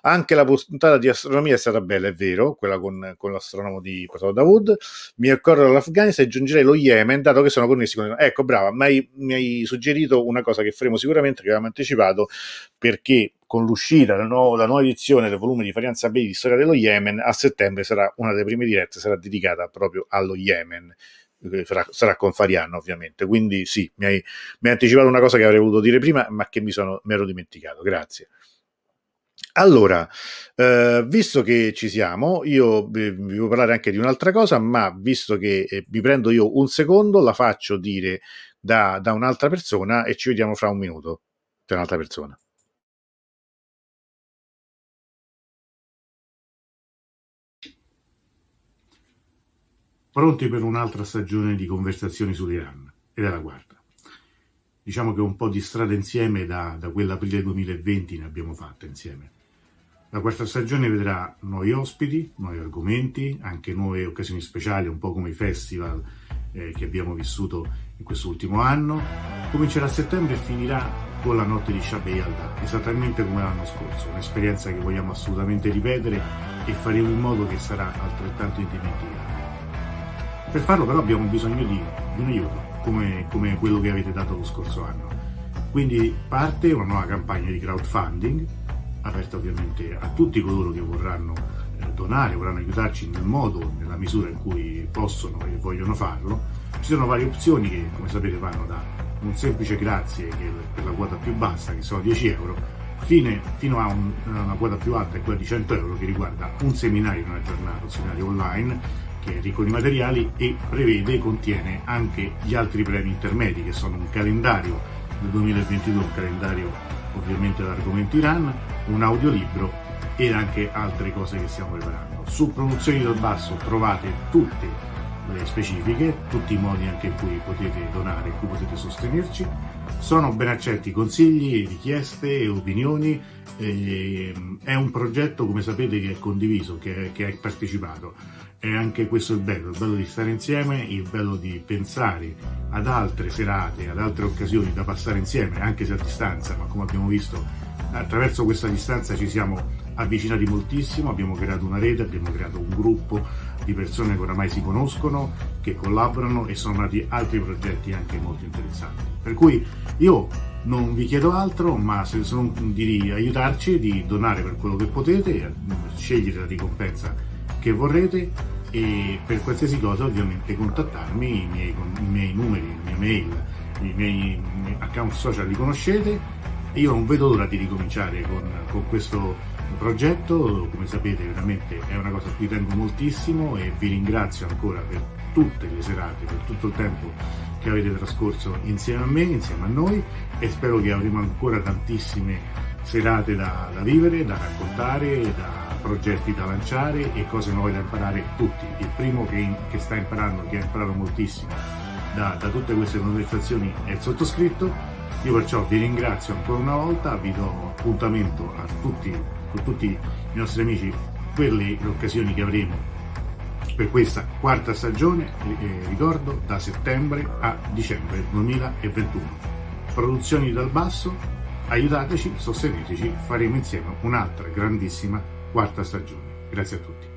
Speaker 1: Anche la puntata di astronomia è stata bella è vero quella con, con l'astronomo di Porto Dawood. Mi accorgo dall'Afghanistan e aggiungerei lo Yemen dato che sono connessi con ecco brava mi mi hai suggerito una cosa che faremo sicuramente che avevamo anticipato perché con l'uscita della nuova, nuova edizione del volume di Farianza Bay di Storia dello Yemen a settembre sarà una delle prime dirette sarà dedicata proprio allo Yemen sarà, sarà con Fariano ovviamente, quindi sì, mi hai, mi hai, anticipato una cosa che avrei voluto dire prima, ma che mi, sono, mi ero dimenticato, grazie. Allora, eh, visto che ci siamo, io vi voglio parlare anche di un'altra cosa, ma visto che eh, vi prendo io un secondo, la faccio dire da, da un'altra persona e ci vediamo fra un minuto per un'altra persona.
Speaker 2: Pronti per un'altra stagione di conversazioni sull'Iran e della guarda. Diciamo che un po' di strada insieme da, da quell'aprile 2020 ne abbiamo fatta insieme. La quarta stagione vedrà nuovi ospiti, nuovi argomenti, anche nuove occasioni speciali, un po' come i festival eh, che abbiamo vissuto in quest'ultimo anno. Comincerà a settembre e finirà con la notte di Shabbat Yalda, esattamente come l'anno scorso, un'esperienza che vogliamo assolutamente ripetere e faremo in modo che sarà altrettanto indimenticabile. Per farlo però abbiamo bisogno di, di un aiuto, come, come quello che avete dato lo scorso anno. Quindi parte una nuova campagna di crowdfunding, aperta ovviamente a tutti coloro che vorranno eh, donare, vorranno aiutarci nel modo, nella misura in cui possono e vogliono farlo. Ci sono varie opzioni che, come sapete, vanno da un semplice grazie che per la quota più bassa, che sono 10 euro, fine, fino a un, una quota più alta, quella di 100 euro, che riguarda un seminario in una giornata, un seminario online che è ricco di materiali e prevede, contiene anche gli altri premi intermedi che sono un calendario del 2022, un calendario ovviamente dell'argomento Iran, un audiolibro e anche altre cose che stiamo preparando. Su Produzioni dal Basso trovate tutte le specifiche, tutti i modi anche in cui potete donare, in cui potete sostenerci. Sono ben accetti consigli, richieste e opinioni. E, è un progetto, come sapete, che è condiviso, che, che è partecipato e anche questo è il bello, il bello di stare insieme, il bello di pensare ad altre serate, ad altre occasioni da passare insieme, anche se a distanza, ma come abbiamo visto attraverso questa distanza ci siamo avvicinati moltissimo, abbiamo creato una rete, abbiamo creato un gruppo di persone che oramai si conoscono, che collaborano e sono nati altri progetti anche molto interessanti. Per cui io non vi chiedo altro, ma se sono di aiutarci, di donare per quello che potete, scegliere la ricompensa che vorrete e per qualsiasi cosa ovviamente contattarmi, i miei, i miei numeri, la mia mail, i miei account social li conoscete. E io non vedo l'ora di ricominciare con, con questo progetto, come sapete veramente è una cosa a cui tengo moltissimo e vi ringrazio ancora per tutte le serate, per tutto il tempo che avete trascorso insieme a me, insieme a noi. E spero che avremo ancora tantissime serate da, da vivere, da raccontare, da progetti da lanciare e cose nuove da imparare tutti. Il primo che, che sta imparando, che ha imparato moltissimo da, da tutte queste conversazioni è il sottoscritto. Io perciò vi ringrazio ancora una volta, vi do appuntamento a tutti, con tutti i nostri amici per le occasioni che avremo per questa quarta stagione, eh, ricordo, da settembre a dicembre 2021. Produzioni dal basso, aiutateci, sosteneteci, faremo insieme un'altra grandissima quarta stagione. Grazie a tutti.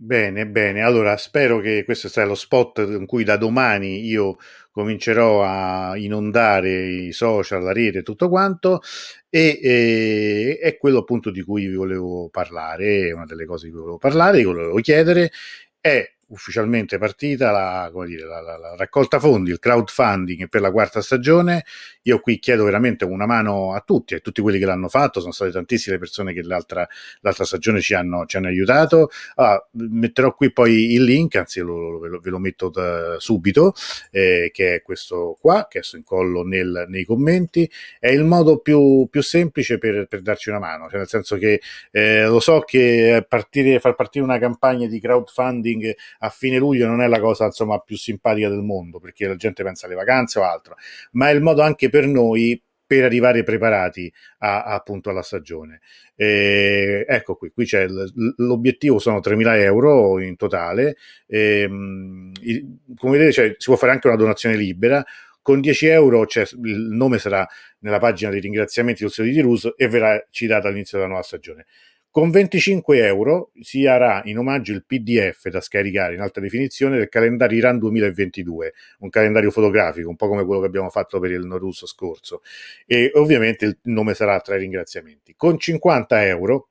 Speaker 1: Bene, bene. Allora, spero che questo sia lo spot in cui da domani io comincerò a inondare i social, la rete, tutto quanto, e, e è quello appunto di cui vi volevo parlare, una delle cose di cui volevo parlare, di volevo chiedere, è ufficialmente partita la, dire, la, la, la, raccolta fondi, il crowdfunding per la quarta stagione. Io qui chiedo veramente una mano a tutti, a tutti quelli che l'hanno fatto, sono state tantissime persone che l'altra, l'altra stagione ci hanno, ci hanno aiutato. Allora, metterò qui poi il link, anzi lo, lo, ve, lo, metto da, subito, eh, che è questo qua, che adesso incollo nel, nei commenti. È il modo più, più semplice per, per, darci una mano, cioè nel senso che eh, lo so che partire, far partire una campagna di crowdfunding a fine luglio non è la cosa insomma più simpatica del mondo perché la gente pensa alle vacanze o altro, ma è il modo anche per noi per arrivare preparati a, a, appunto alla stagione. E, ecco qui, qui c'è l'obiettivo sono 3.000 euro in totale, e, come vedete cioè, si può fare anche una donazione libera, con 10 euro cioè, il nome sarà nella pagina dei ringraziamenti del sito di Russo e verrà citato all'inizio della nuova stagione. Con 25 euro si avrà in omaggio il PDF da scaricare in alta definizione del calendario Iran 2022, un calendario fotografico, un po' come quello che abbiamo fatto per il Norusso scorso. E ovviamente il nome sarà tra i ringraziamenti. Con 50 euro,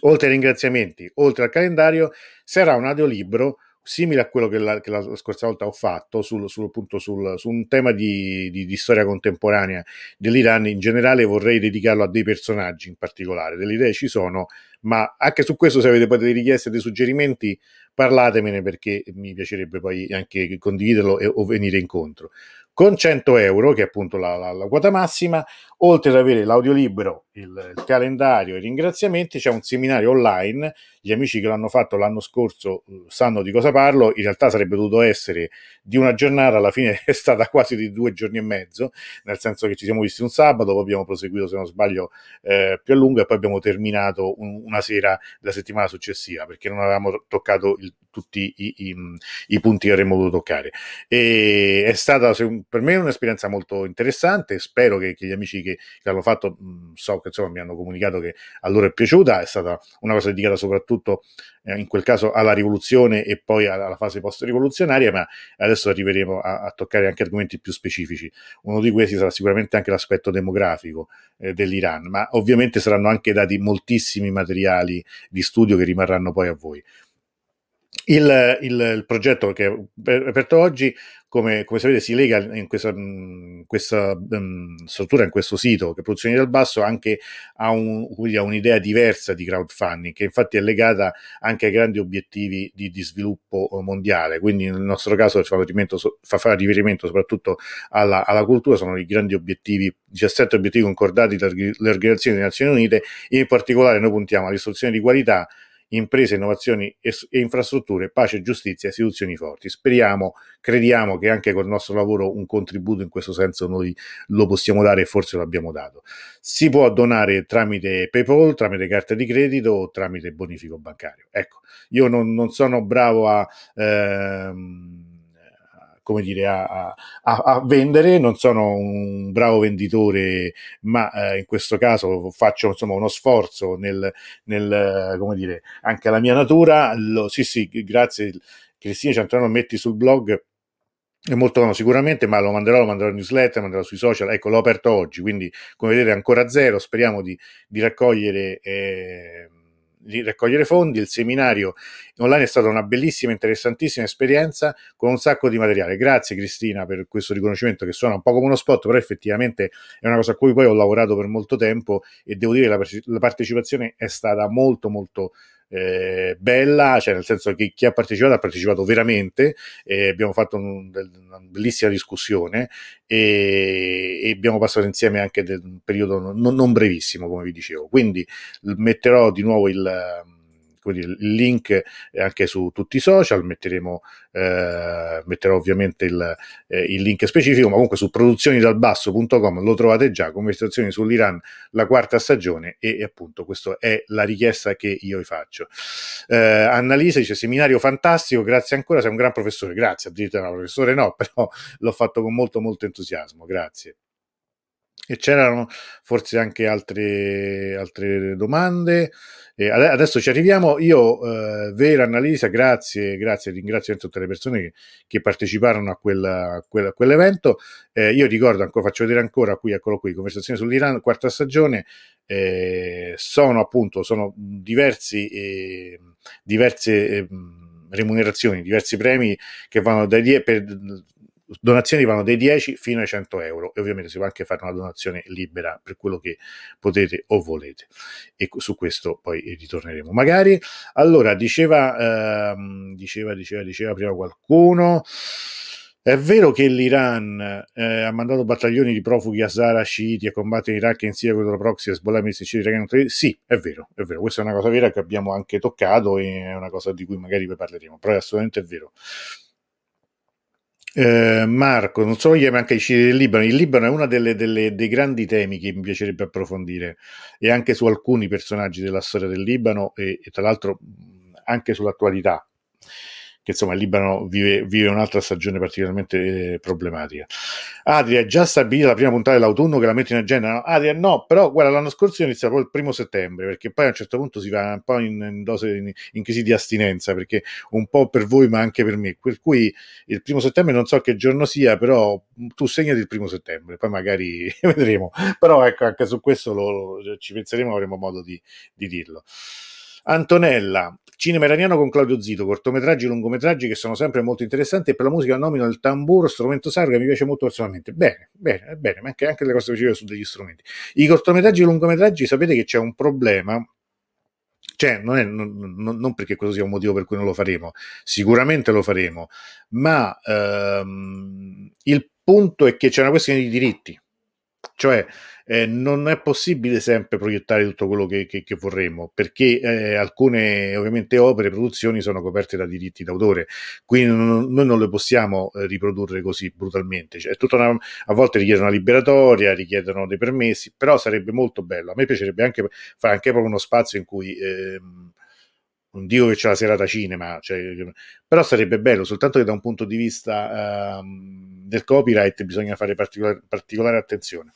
Speaker 1: oltre ai ringraziamenti, oltre al calendario, sarà un audiolibro simile a quello che la, che la scorsa volta ho fatto sul, sul, appunto, sul, su un tema di, di, di, storia contemporanea dell'Iran, in generale vorrei dedicarlo a dei personaggi in particolare, delle idee ci sono, ma anche su questo se avete poi delle richieste, dei suggerimenti, parlatemene perché mi piacerebbe poi anche condividerlo e, o venire incontro con 100 euro, che è appunto la, la, la quota massima, oltre ad avere l'audiolibro, il, il calendario e i ringraziamenti, c'è un seminario online. Gli amici che l'hanno fatto l'anno scorso eh, sanno di cosa parlo. In realtà sarebbe dovuto essere di una giornata, alla fine è stata quasi di due giorni e mezzo, nel senso che ci siamo visti un sabato, poi abbiamo proseguito, se non sbaglio, eh, più a lungo e poi abbiamo terminato un, una sera della settimana successiva perché non avevamo toccato il, tutti i, i, i, punti che avremmo dovuto toccare. E è stata per me un'esperienza molto interessante. Spero che, che gli amici che, che l'hanno fatto, mh, so che insomma mi hanno comunicato che a loro è piaciuta. È stata una cosa dedicata soprattutto eh, in quel caso alla rivoluzione e poi alla fase post-rivoluzionaria, ma adesso arriveremo a, a, toccare anche argomenti più specifici. Uno di questi sarà sicuramente anche l'aspetto demografico eh, dell'Iran, ma ovviamente saranno anche dati moltissimi materiali di studio che rimarranno poi a voi. Il, il, il, progetto che è aperto oggi, come, come sapete, si lega in questa, in questa um, struttura, in questo sito che produzioni dal basso, anche a, un, a, un'idea diversa di crowdfunding, che infatti è legata anche ai grandi obiettivi di, di sviluppo mondiale. Quindi nel nostro caso fa riferimento, fa riferimento soprattutto alla, alla, cultura, sono i grandi obiettivi, 17 obiettivi concordati dalle organizzazioni delle Nazioni Unite, in particolare noi puntiamo all'istruzione di qualità imprese, innovazioni e, e infrastrutture, pace, giustizia, istituzioni forti. Speriamo, crediamo che anche col nostro lavoro un contributo in questo senso noi lo possiamo dare e forse lo abbiamo dato. Si può donare tramite PayPal, tramite carta di credito o tramite bonifico bancario. Ecco, io non, non sono bravo a... Ehm, come dire, a, a, a, vendere, non sono un bravo venditore, ma eh, in questo caso faccio insomma uno sforzo nel, nel come dire, anche alla mia natura. Lo, sì, sì, grazie Cristina Ciantrano, metti sul blog è molto buono sicuramente, ma lo manderò, lo manderò in newsletter, lo manderò sui social. Ecco, l'ho aperto oggi, quindi come vedete ancora zero. Speriamo di, di raccogliere eh, di raccogliere fondi. Il seminario online è stata una bellissima, interessantissima esperienza con un sacco di materiale. Grazie Cristina per questo riconoscimento che suona un po' come uno spot, però effettivamente è una cosa a cui poi ho lavorato per molto tempo e devo dire che la, la partecipazione è stata molto molto eh, bella, cioè nel senso che chi ha partecipato ha partecipato veramente, eh, abbiamo fatto un, una bellissima discussione e, e, abbiamo passato insieme anche un periodo non, non brevissimo, come vi dicevo. Quindi metterò di nuovo il il link anche su tutti i social, metteremo, eh, metterò ovviamente il, eh, il, link specifico, ma comunque su produzionidalbasso.com lo trovate già, conversazioni sull'Iran, la quarta stagione e, e appunto questa è la richiesta che io vi faccio. Eh, Annalisa dice seminario fantastico, grazie ancora, sei un gran professore, grazie, addirittura no, professore no, però l'ho fatto con molto molto entusiasmo, grazie. E c'erano forse anche altre, altre domande. Eh, adesso ci arriviamo. Io, eh, Vera Annalisa, grazie, grazie, ringrazio tutte le persone che, che parteciparono a, quella, a, quella, a quell'evento. Eh, io ricordo ancora, faccio vedere ancora qui, eccolo qui, conversazione sull'Iran, quarta stagione. Eh, sono appunto sono diversi, eh, diverse ehm, remunerazioni, diversi premi che vanno dai 10 per donazioni vanno dai 10 fino ai 100 euro e ovviamente si può anche fare una donazione libera per quello che potete o volete e su questo poi ritorneremo magari allora diceva ehm, diceva diceva diceva prima qualcuno è vero che l'Iran eh, ha mandato battaglioni di profughi Hazara sciiti a combattere in Iraq in Siria contro proxy Hezbollah e iraniani? Sì, è vero, è vero. Questa è una cosa vera che abbiamo anche toccato e è una cosa di cui magari poi parleremo, però è assolutamente vero. Eh, Marco, non solo Yemen, anche i sciiti del Libano. Il Libano è uno dei grandi temi che mi piacerebbe approfondire e anche su alcuni personaggi della storia del Libano e, e tra l'altro anche sull'attualità che insomma il Libano vive, vive un'altra stagione particolarmente eh, problematica. Adria, è già stabilita la prima puntata dell'autunno che la mette in agenda? No, Adria, no, però guarda, l'anno scorso inizia proprio il primo settembre, perché poi a un certo punto si va un po' in, in dose, in, in, crisi di astinenza, perché un po' per voi ma anche per me, per cui il primo settembre non so che giorno sia, però tu segnati il primo settembre, poi magari vedremo, però ecco, anche su questo lo, ci penseremo, avremo modo di, di dirlo. Antonella, cinema iraniano con Claudio Zito, cortometraggi, lungometraggi che sono sempre molto interessanti e per la musica nomino il tamburo, strumento sacro che mi piace molto personalmente. Bene, bene, bene, ma anche, anche le cose che su degli strumenti. I cortometraggi e lungometraggi sapete che c'è un problema cioè, non, è, non, non, perché questo sia un motivo per cui non lo faremo, sicuramente lo faremo, ma ehm, il punto è che c'è una questione di diritti. Cioè, eh, non è possibile sempre proiettare tutto quello che, che, che vorremmo, perché eh, alcune ovviamente opere, produzioni sono coperte da diritti d'autore, quindi non, noi non le possiamo eh, riprodurre così brutalmente. Cioè, una, a volte richiedono una liberatoria, richiedono dei permessi, però sarebbe molto bello. A me piacerebbe anche fare anche proprio uno spazio in cui ehm, non dico che c'è la serata cinema, cioè, però sarebbe bello, soltanto che da un punto di vista uh, del copyright bisogna fare particolare, particolare attenzione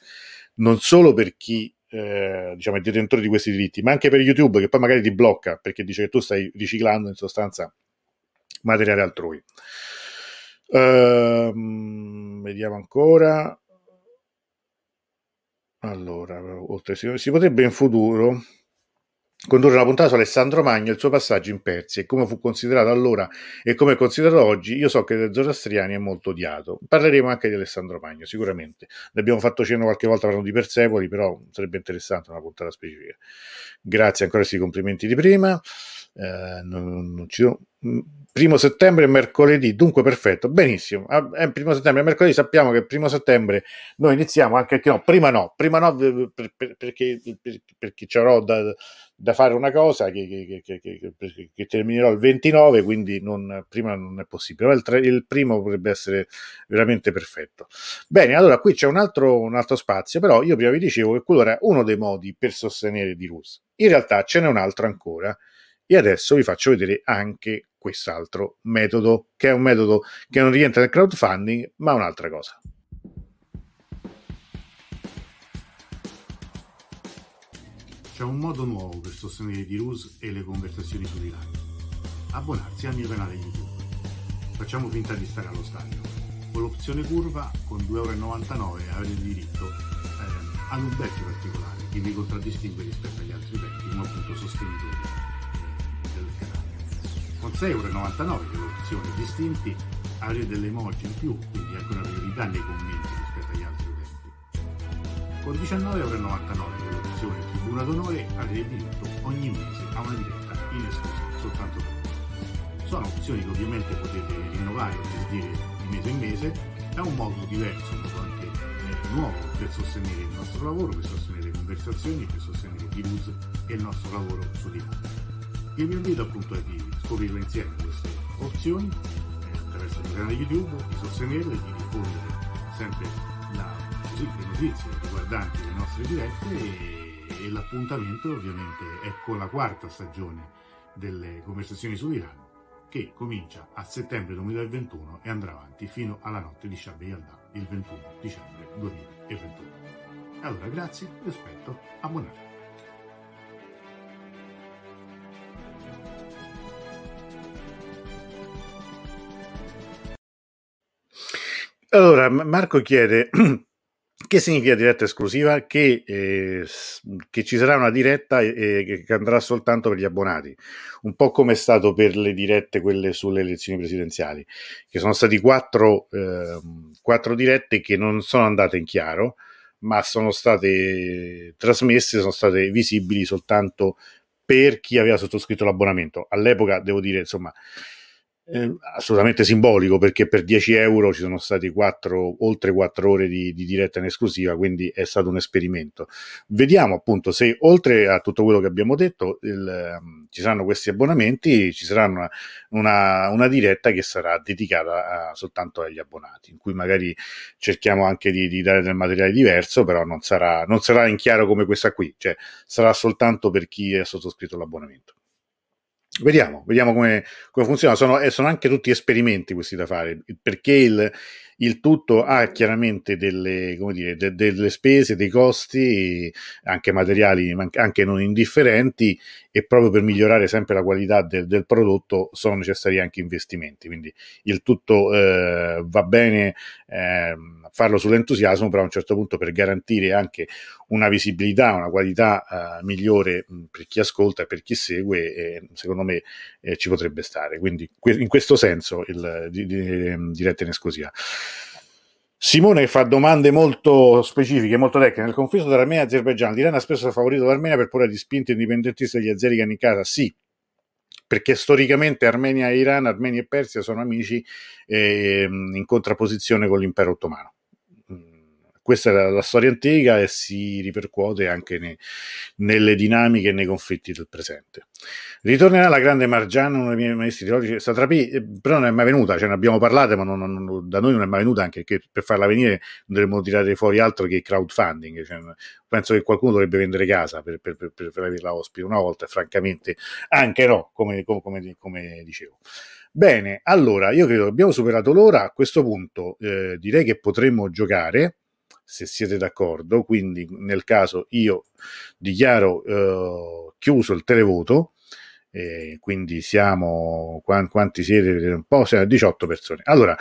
Speaker 1: non solo per chi eh, diciamo, è detentore di questi diritti, ma anche per YouTube che poi magari ti blocca perché dice che tu stai riciclando in sostanza materiale altrui. Uh, vediamo ancora. Allora, oltre, si potrebbe in futuro condurre una puntata su Alessandro Magno e il suo passaggio in Persia e come fu considerato allora e come è considerato oggi, io so che dai zoroastriani è molto odiato. Parleremo anche di Alessandro Magno, sicuramente. Ne abbiamo fatto cenno qualche volta parlando di Persepoli, però sarebbe interessante una puntata specifica. Grazie ancora questi complimenti di prima. Eh, non, non ci, primo settembre è mercoledì, dunque perfetto, benissimo. Ah, è primo settembre è mercoledì, sappiamo che primo settembre noi iniziamo, anche che no, prima no, prima no per, per, perché, per, perché ci avrò da, da, fare una cosa che, che, che, che, terminerò il 29, quindi non, prima non è possibile. Il, tre, il, primo potrebbe essere veramente perfetto. Bene, allora qui c'è un altro, un altro spazio, però io prima vi dicevo che quello era uno dei modi per sostenere di Rus. In realtà ce n'è un altro ancora e adesso vi faccio vedere anche quest'altro metodo, che è un metodo che non rientra nel crowdfunding, ma un'altra cosa.
Speaker 2: C'è un modo nuovo per sostenere di Rus e le conversazioni su di Abbonarsi al mio canale YouTube. Facciamo finta di stare allo stadio. Con l'opzione curva, con 2,99 euro avrete diritto eh, ad un bet particolare che vi contraddistingue rispetto agli altri bet, come appunto sostenitori con 6,99 euro che l'opzione distinti avrete delle emoji in più, quindi anche una priorità nei commenti rispetto agli altri utenti. Con 19,99 euro che l'opzione tribuna d'onore avrete diritto ogni mese a una diretta in esclusiva soltanto per voi. Sono opzioni che ovviamente potete rinnovare o sentire di mese in mese, è un modo diverso, un modo anche eh, nuovo per sostenere il nostro lavoro, per sostenere le conversazioni, per sostenere news e il nostro lavoro su di Io vi invito appunto a di scoprirle insieme queste opzioni eh, attraverso il canale YouTube, di sostenerle, di diffondere sempre la, così, le notizie riguardanti le nostre dirette e, e l'appuntamento ovviamente è con la quarta stagione delle conversazioni sull'Iran che comincia a settembre 2021 e andrà avanti fino alla notte di Shabbat Yalda il 21 dicembre 2021. Allora grazie, vi aspetto, abbonatevi.
Speaker 1: Allora, Marco chiede Che significa diretta esclusiva? Che, eh, che ci sarà una diretta eh, che andrà soltanto per gli abbonati, un po' come è stato per le dirette quelle sulle elezioni presidenziali, che sono stati quattro, eh, quattro dirette che non sono andate in chiaro, ma sono state trasmesse, sono state visibili soltanto per chi aveva sottoscritto l'abbonamento. All'epoca, devo dire, insomma, eh, assolutamente simbolico perché per 10 euro ci sono stati 4, oltre 4 ore di, di, diretta in esclusiva, quindi è stato un esperimento. Vediamo appunto se oltre a tutto quello che abbiamo detto il, um, ci saranno questi abbonamenti, ci sarà una, una, una diretta che sarà dedicata a, soltanto agli abbonati, in cui magari cerchiamo anche di, di dare del materiale diverso, però non sarà, non sarà in chiaro come questa qui, cioè sarà soltanto per chi ha sottoscritto l'abbonamento. Vediamo, vediamo come, come funziona. Sono, eh, sono, anche tutti esperimenti questi da fare, perché il, il tutto ha chiaramente delle, dire, de, delle, spese, dei costi, anche materiali, anche non indifferenti, e proprio per migliorare sempre la qualità del, del prodotto sono necessari anche investimenti. Quindi il tutto eh, va bene eh, farlo sull'entusiasmo, però a un certo punto per garantire anche una visibilità, una qualità eh, migliore per chi ascolta e per chi segue, eh, secondo me eh, ci potrebbe stare. Quindi in questo senso il di, di, diretta in esclusiva. Simone fa domande molto specifiche, molto tecniche. Nel conflitto tra Armenia e Azerbaijan, l'Iran ha spesso favorito l'Armenia per pure di spinte indipendentiste degli azeri che hanno in casa. Sì, perché storicamente Armenia e Iran, Armenia e Persia sono amici eh, in contrapposizione con l'impero ottomano questa è la, la, storia antica e si ripercuote anche nei, nelle dinamiche e nei conflitti del presente. Ritornerà la grande Margiana, uno dei miei maestri teologici, Satrapi, eh, però non è mai venuta, ce ne abbiamo parlato, ma non, non, da noi non è mai venuta, anche che per farla venire dovremmo tirare fuori altro che crowdfunding. Cioè, penso che qualcuno dovrebbe vendere casa per, per, per, per averla ospite una volta, francamente anche no, come, come, come, come dicevo. Bene, allora io credo che abbiamo superato l'ora. A questo punto eh, direi che potremmo giocare se siete d'accordo. Quindi nel caso io dichiaro eh, chiuso il televoto. Eh, quindi siamo quanti siete? Un po' siamo 18 persone. Allora,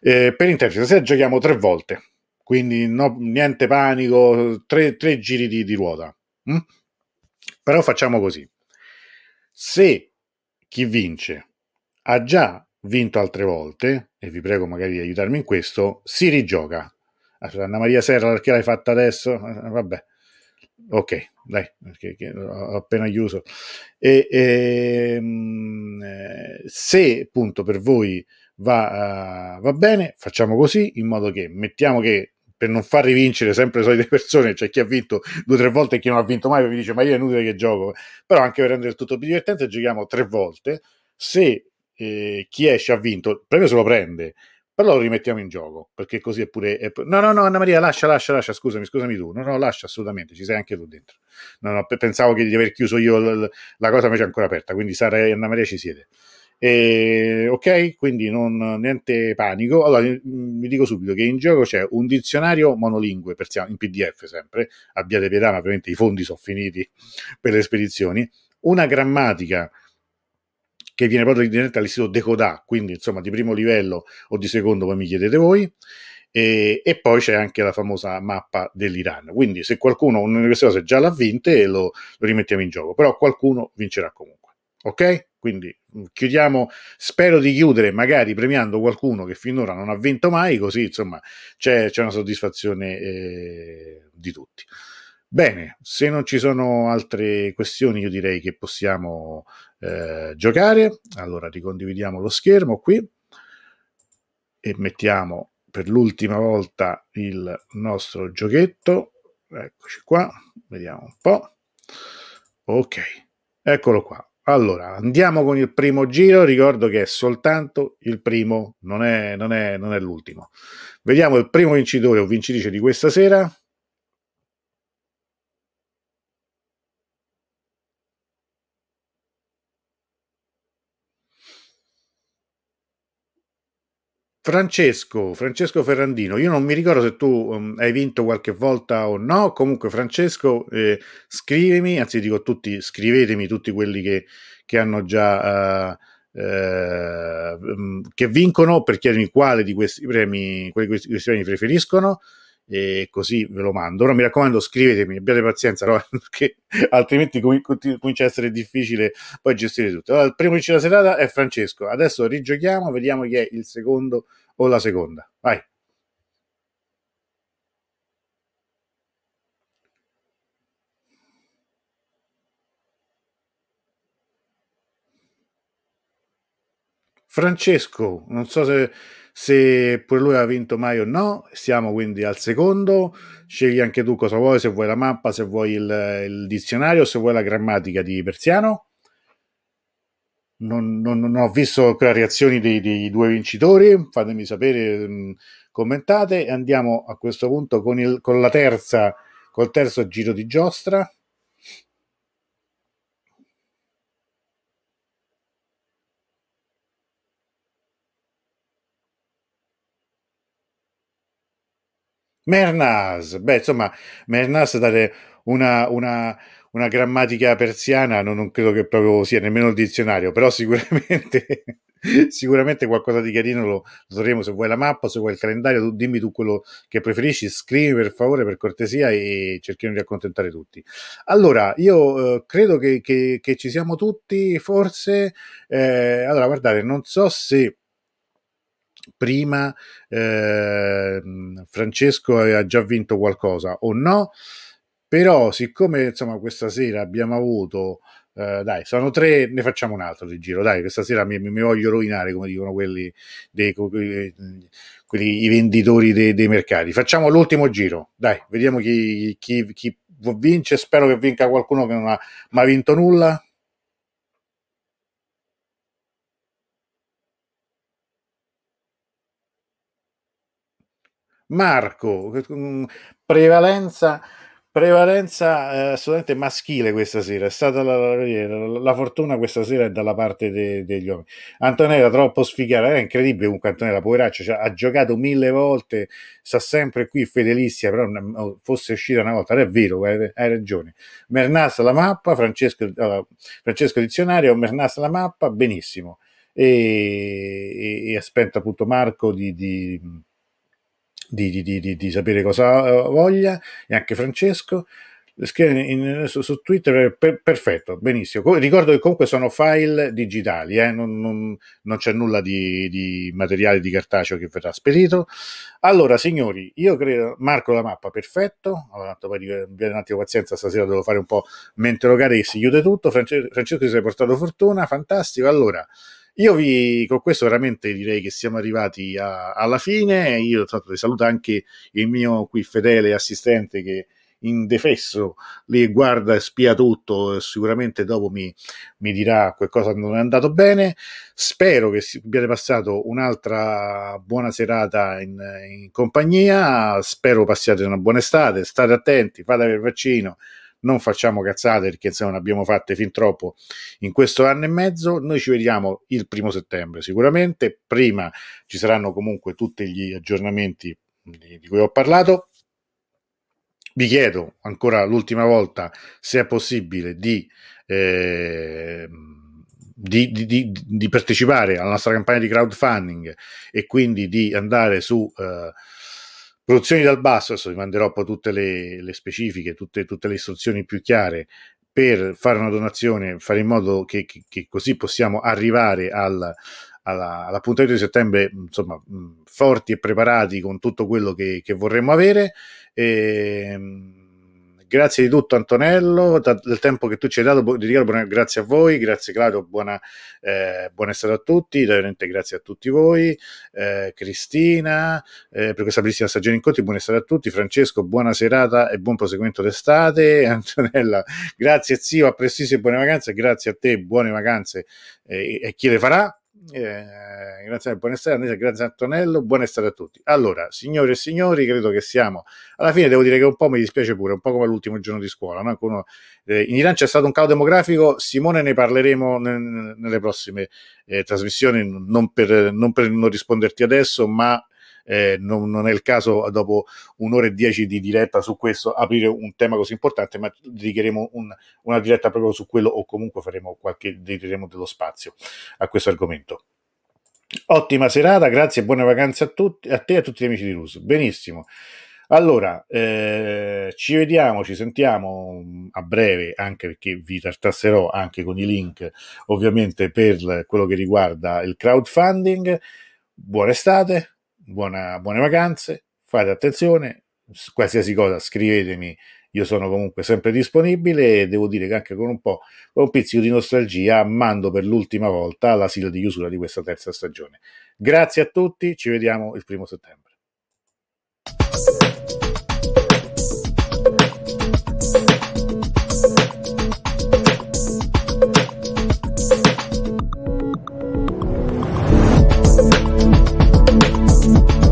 Speaker 1: eh, per interprete, se giochiamo tre volte, quindi no, niente panico, tre, tre giri di, di ruota. Mm? Però facciamo così: se chi vince ha già vinto altre volte, e vi prego magari di aiutarmi in questo, si rigioca Anna Maria Serra, perché l'hai fatta adesso? Eh, vabbè, ok, dai, perché, ho appena chiuso. E, e, ehm, eh, se appunto per voi va, uh, va bene, facciamo così in modo che mettiamo che per non far rivincere sempre le solite persone, c'è chi ha vinto due o tre volte e chi non ha vinto mai, vi dice ma io è inutile che gioco, però anche per rendere il tutto più divertente giochiamo tre volte, se eh, chi esce ha vinto, il premio se lo prende, però lo rimettiamo in gioco, perché così è pure... È... No, no, no, Anna Maria, lascia, lascia, lascia, scusami, scusami tu. No, no, lascia assolutamente, ci sei anche tu dentro. No, no, pensavo di aver chiuso io la cosa invece è ancora aperta, quindi Sara e Anna Maria ci siete. E, ok, quindi non, niente panico. Allora, vi dico subito che in gioco c'è un dizionario monolingue, in PDF sempre, abbiate pietà, ma ovviamente i fondi sono finiti per le spedizioni, una grammatica che viene proprio direttamente all'istituto Decodà, quindi insomma di primo livello o di secondo, poi mi chiedete voi. E, e, poi c'è anche la famosa mappa dell'Iran. Quindi, se qualcuno queste cose già l'ha vinte, lo, lo rimettiamo in gioco, però qualcuno vincerà comunque. Ok? Quindi mm, chiudiamo. Spero di chiudere magari premiando qualcuno che finora non ha vinto mai, così insomma c'è, c'è una soddisfazione eh, di tutti. Bene, se non ci sono altre questioni, io direi che possiamo eh, giocare. Allora ricondividiamo lo schermo qui e mettiamo per l'ultima volta il nostro giochetto. Eccoci qua, vediamo un po'. Ok, eccolo qua. Allora, andiamo con il primo giro. Ricordo che è soltanto il primo, non è, non è, non è l'ultimo. Vediamo il primo vincitore o vincitrice di questa sera. Francesco, Francesco Ferrandino, io non mi ricordo se tu um, hai vinto qualche volta o no, comunque Francesco eh, scrivimi, anzi dico tutti, scrivetemi tutti quelli che, che hanno già... Uh, Uh, che vincono per chiedermi quale di questi premi, quali di questi premi preferiscono e così ve lo mando. Ora mi raccomando, scrivetemi, abbiate pazienza, no? perché altrimenti com- comincia a essere difficile poi gestire tutto. Allora, il primo vincere la serata è Francesco. Adesso rigiochiamo, vediamo chi è il secondo o la seconda. Vai. Francesco, non so se, se pure lui ha vinto mai o no, siamo quindi al secondo, scegli anche tu cosa vuoi, se vuoi la mappa, se vuoi il, il dizionario, se vuoi la grammatica di Persiano. Non, non, non ho visto ancora reazioni dei, dei, due vincitori, fatemi sapere, mm, commentate e andiamo a questo punto con, il, con la terza, col terzo giro di giostra. Mernaz, beh, insomma, Mernaz dare una, una, una grammatica persiana non, non, credo che proprio sia nemmeno il dizionario, però sicuramente, sicuramente qualcosa di carino lo, lo troveremo se vuoi la mappa, se vuoi il calendario, tu, dimmi tu quello che preferisci, scrivi per favore, per cortesia e cerchiamo di accontentare tutti. Allora, io eh, credo che, che, che, ci siamo tutti, forse, eh, allora guardate, non so se prima eh, Francesco aveva già vinto qualcosa o no, però siccome insomma questa sera abbiamo avuto Uh, dai, sono tre, ne facciamo un altro di giro. Dai, questa sera mi, mi voglio rovinare, come dicono quelli, dei, quelli i venditori dei, dei, mercati. Facciamo l'ultimo giro. Dai, vediamo chi, chi, chi vince. Spero che vinca qualcuno che non ha mai vinto nulla. Marco, prevalenza, prevalenza eh, assolutamente maschile questa sera. È stata la, la, la fortuna questa sera è dalla parte de, degli uomini. Antonella troppo sfigata, è incredibile comunque Antonella, poveraccia, cioè, ha giocato mille volte, sta sempre qui fedelissima, però oh, fosse uscita una volta, è vero, hai, hai ragione. Mernas la mappa, Francesco, uh, Francesco Dizionario, Mernas la mappa, benissimo. E, e, e aspetta appunto Marco di, di di, di, di, di sapere cosa eh, voglia, e anche Francesco. Scrive in, su, su, Twitter, per, perfetto, benissimo. Ricordo che comunque sono file digitali, eh? non, non, non, c'è nulla di, di, materiale di cartaceo che verrà spedito. Allora, signori, io credo, Marco la mappa, perfetto. Allora, poi un attimo pazienza, stasera devo fare un po' mente locale che si chiude tutto. Francesco, Francesco ti sei portato fortuna, fantastico. Allora, io vi, con questo veramente direi che siamo arrivati a, alla fine. Io tra l'altro saluto anche il mio qui fedele assistente che indefesso lì guarda e spia tutto. Sicuramente dopo mi, mi dirà qualcosa non è andato bene. Spero che abbiate passato un'altra buona serata in, in compagnia. Spero passiate una buona estate. State attenti, fate il vaccino non facciamo cazzate perché insomma ne abbiamo fatte fin troppo in questo anno e mezzo. Noi ci vediamo il primo settembre sicuramente. Prima ci saranno comunque tutti gli aggiornamenti di, di cui ho parlato. Vi chiedo ancora l'ultima volta se è possibile di, eh, di, di, di, partecipare alla nostra campagna di crowdfunding e quindi di andare su eh, Produzioni dal basso, adesso vi manderò poi tutte le, le specifiche, tutte, tutte, le istruzioni più chiare per fare una donazione, fare in modo che, che, che così possiamo arrivare al, alla, all'appuntamento di settembre insomma, forti e preparati con tutto quello che, che vorremmo avere. E, ehm, Grazie di tutto Antonello, del tempo che tu ci hai dato, buona, grazie a voi, grazie Claudio, buona, eh, buona estate a tutti, veramente grazie a tutti voi, eh, Cristina, eh, per questa bellissima stagione incontri, buona estate a tutti, Francesco, buona serata e buon proseguimento d'estate, Antonella, grazie zio, a prestissimo e buone vacanze, grazie a te, buone vacanze eh, e chi le farà, eh, grazie, buonasera, grazie Antonello, buonasera a tutti. Allora, signori e signori, credo che siamo alla fine. Devo dire che un po' mi dispiace pure, un po' come l'ultimo giorno di scuola. No? Uno, eh, in Iran c'è stato un calo demografico. Simone, ne parleremo n- nelle prossime eh, trasmissioni. Non per, non per non risponderti adesso, ma eh, non, non, è il caso dopo un'ora e dieci di diretta su questo aprire un tema così importante, ma dedicheremo un, una diretta proprio su quello o comunque faremo qualche, dedicheremo dello spazio a questo argomento. Ottima serata, grazie e buone vacanze a tutti, a te e a tutti gli amici di Rus. Benissimo. Allora, eh, ci vediamo, ci sentiamo mm, a breve, anche perché vi tartasserò anche con i link, ovviamente, per quello che riguarda il crowdfunding. Buona estate, buona, buone vacanze, fate attenzione, qualsiasi cosa scrivetemi, io sono comunque sempre disponibile e devo dire che anche con un po' con un pizzico di nostalgia mando per l'ultima volta l'asilo di chiusura di questa terza stagione. Grazie a tutti, ci vediamo il primo settembre.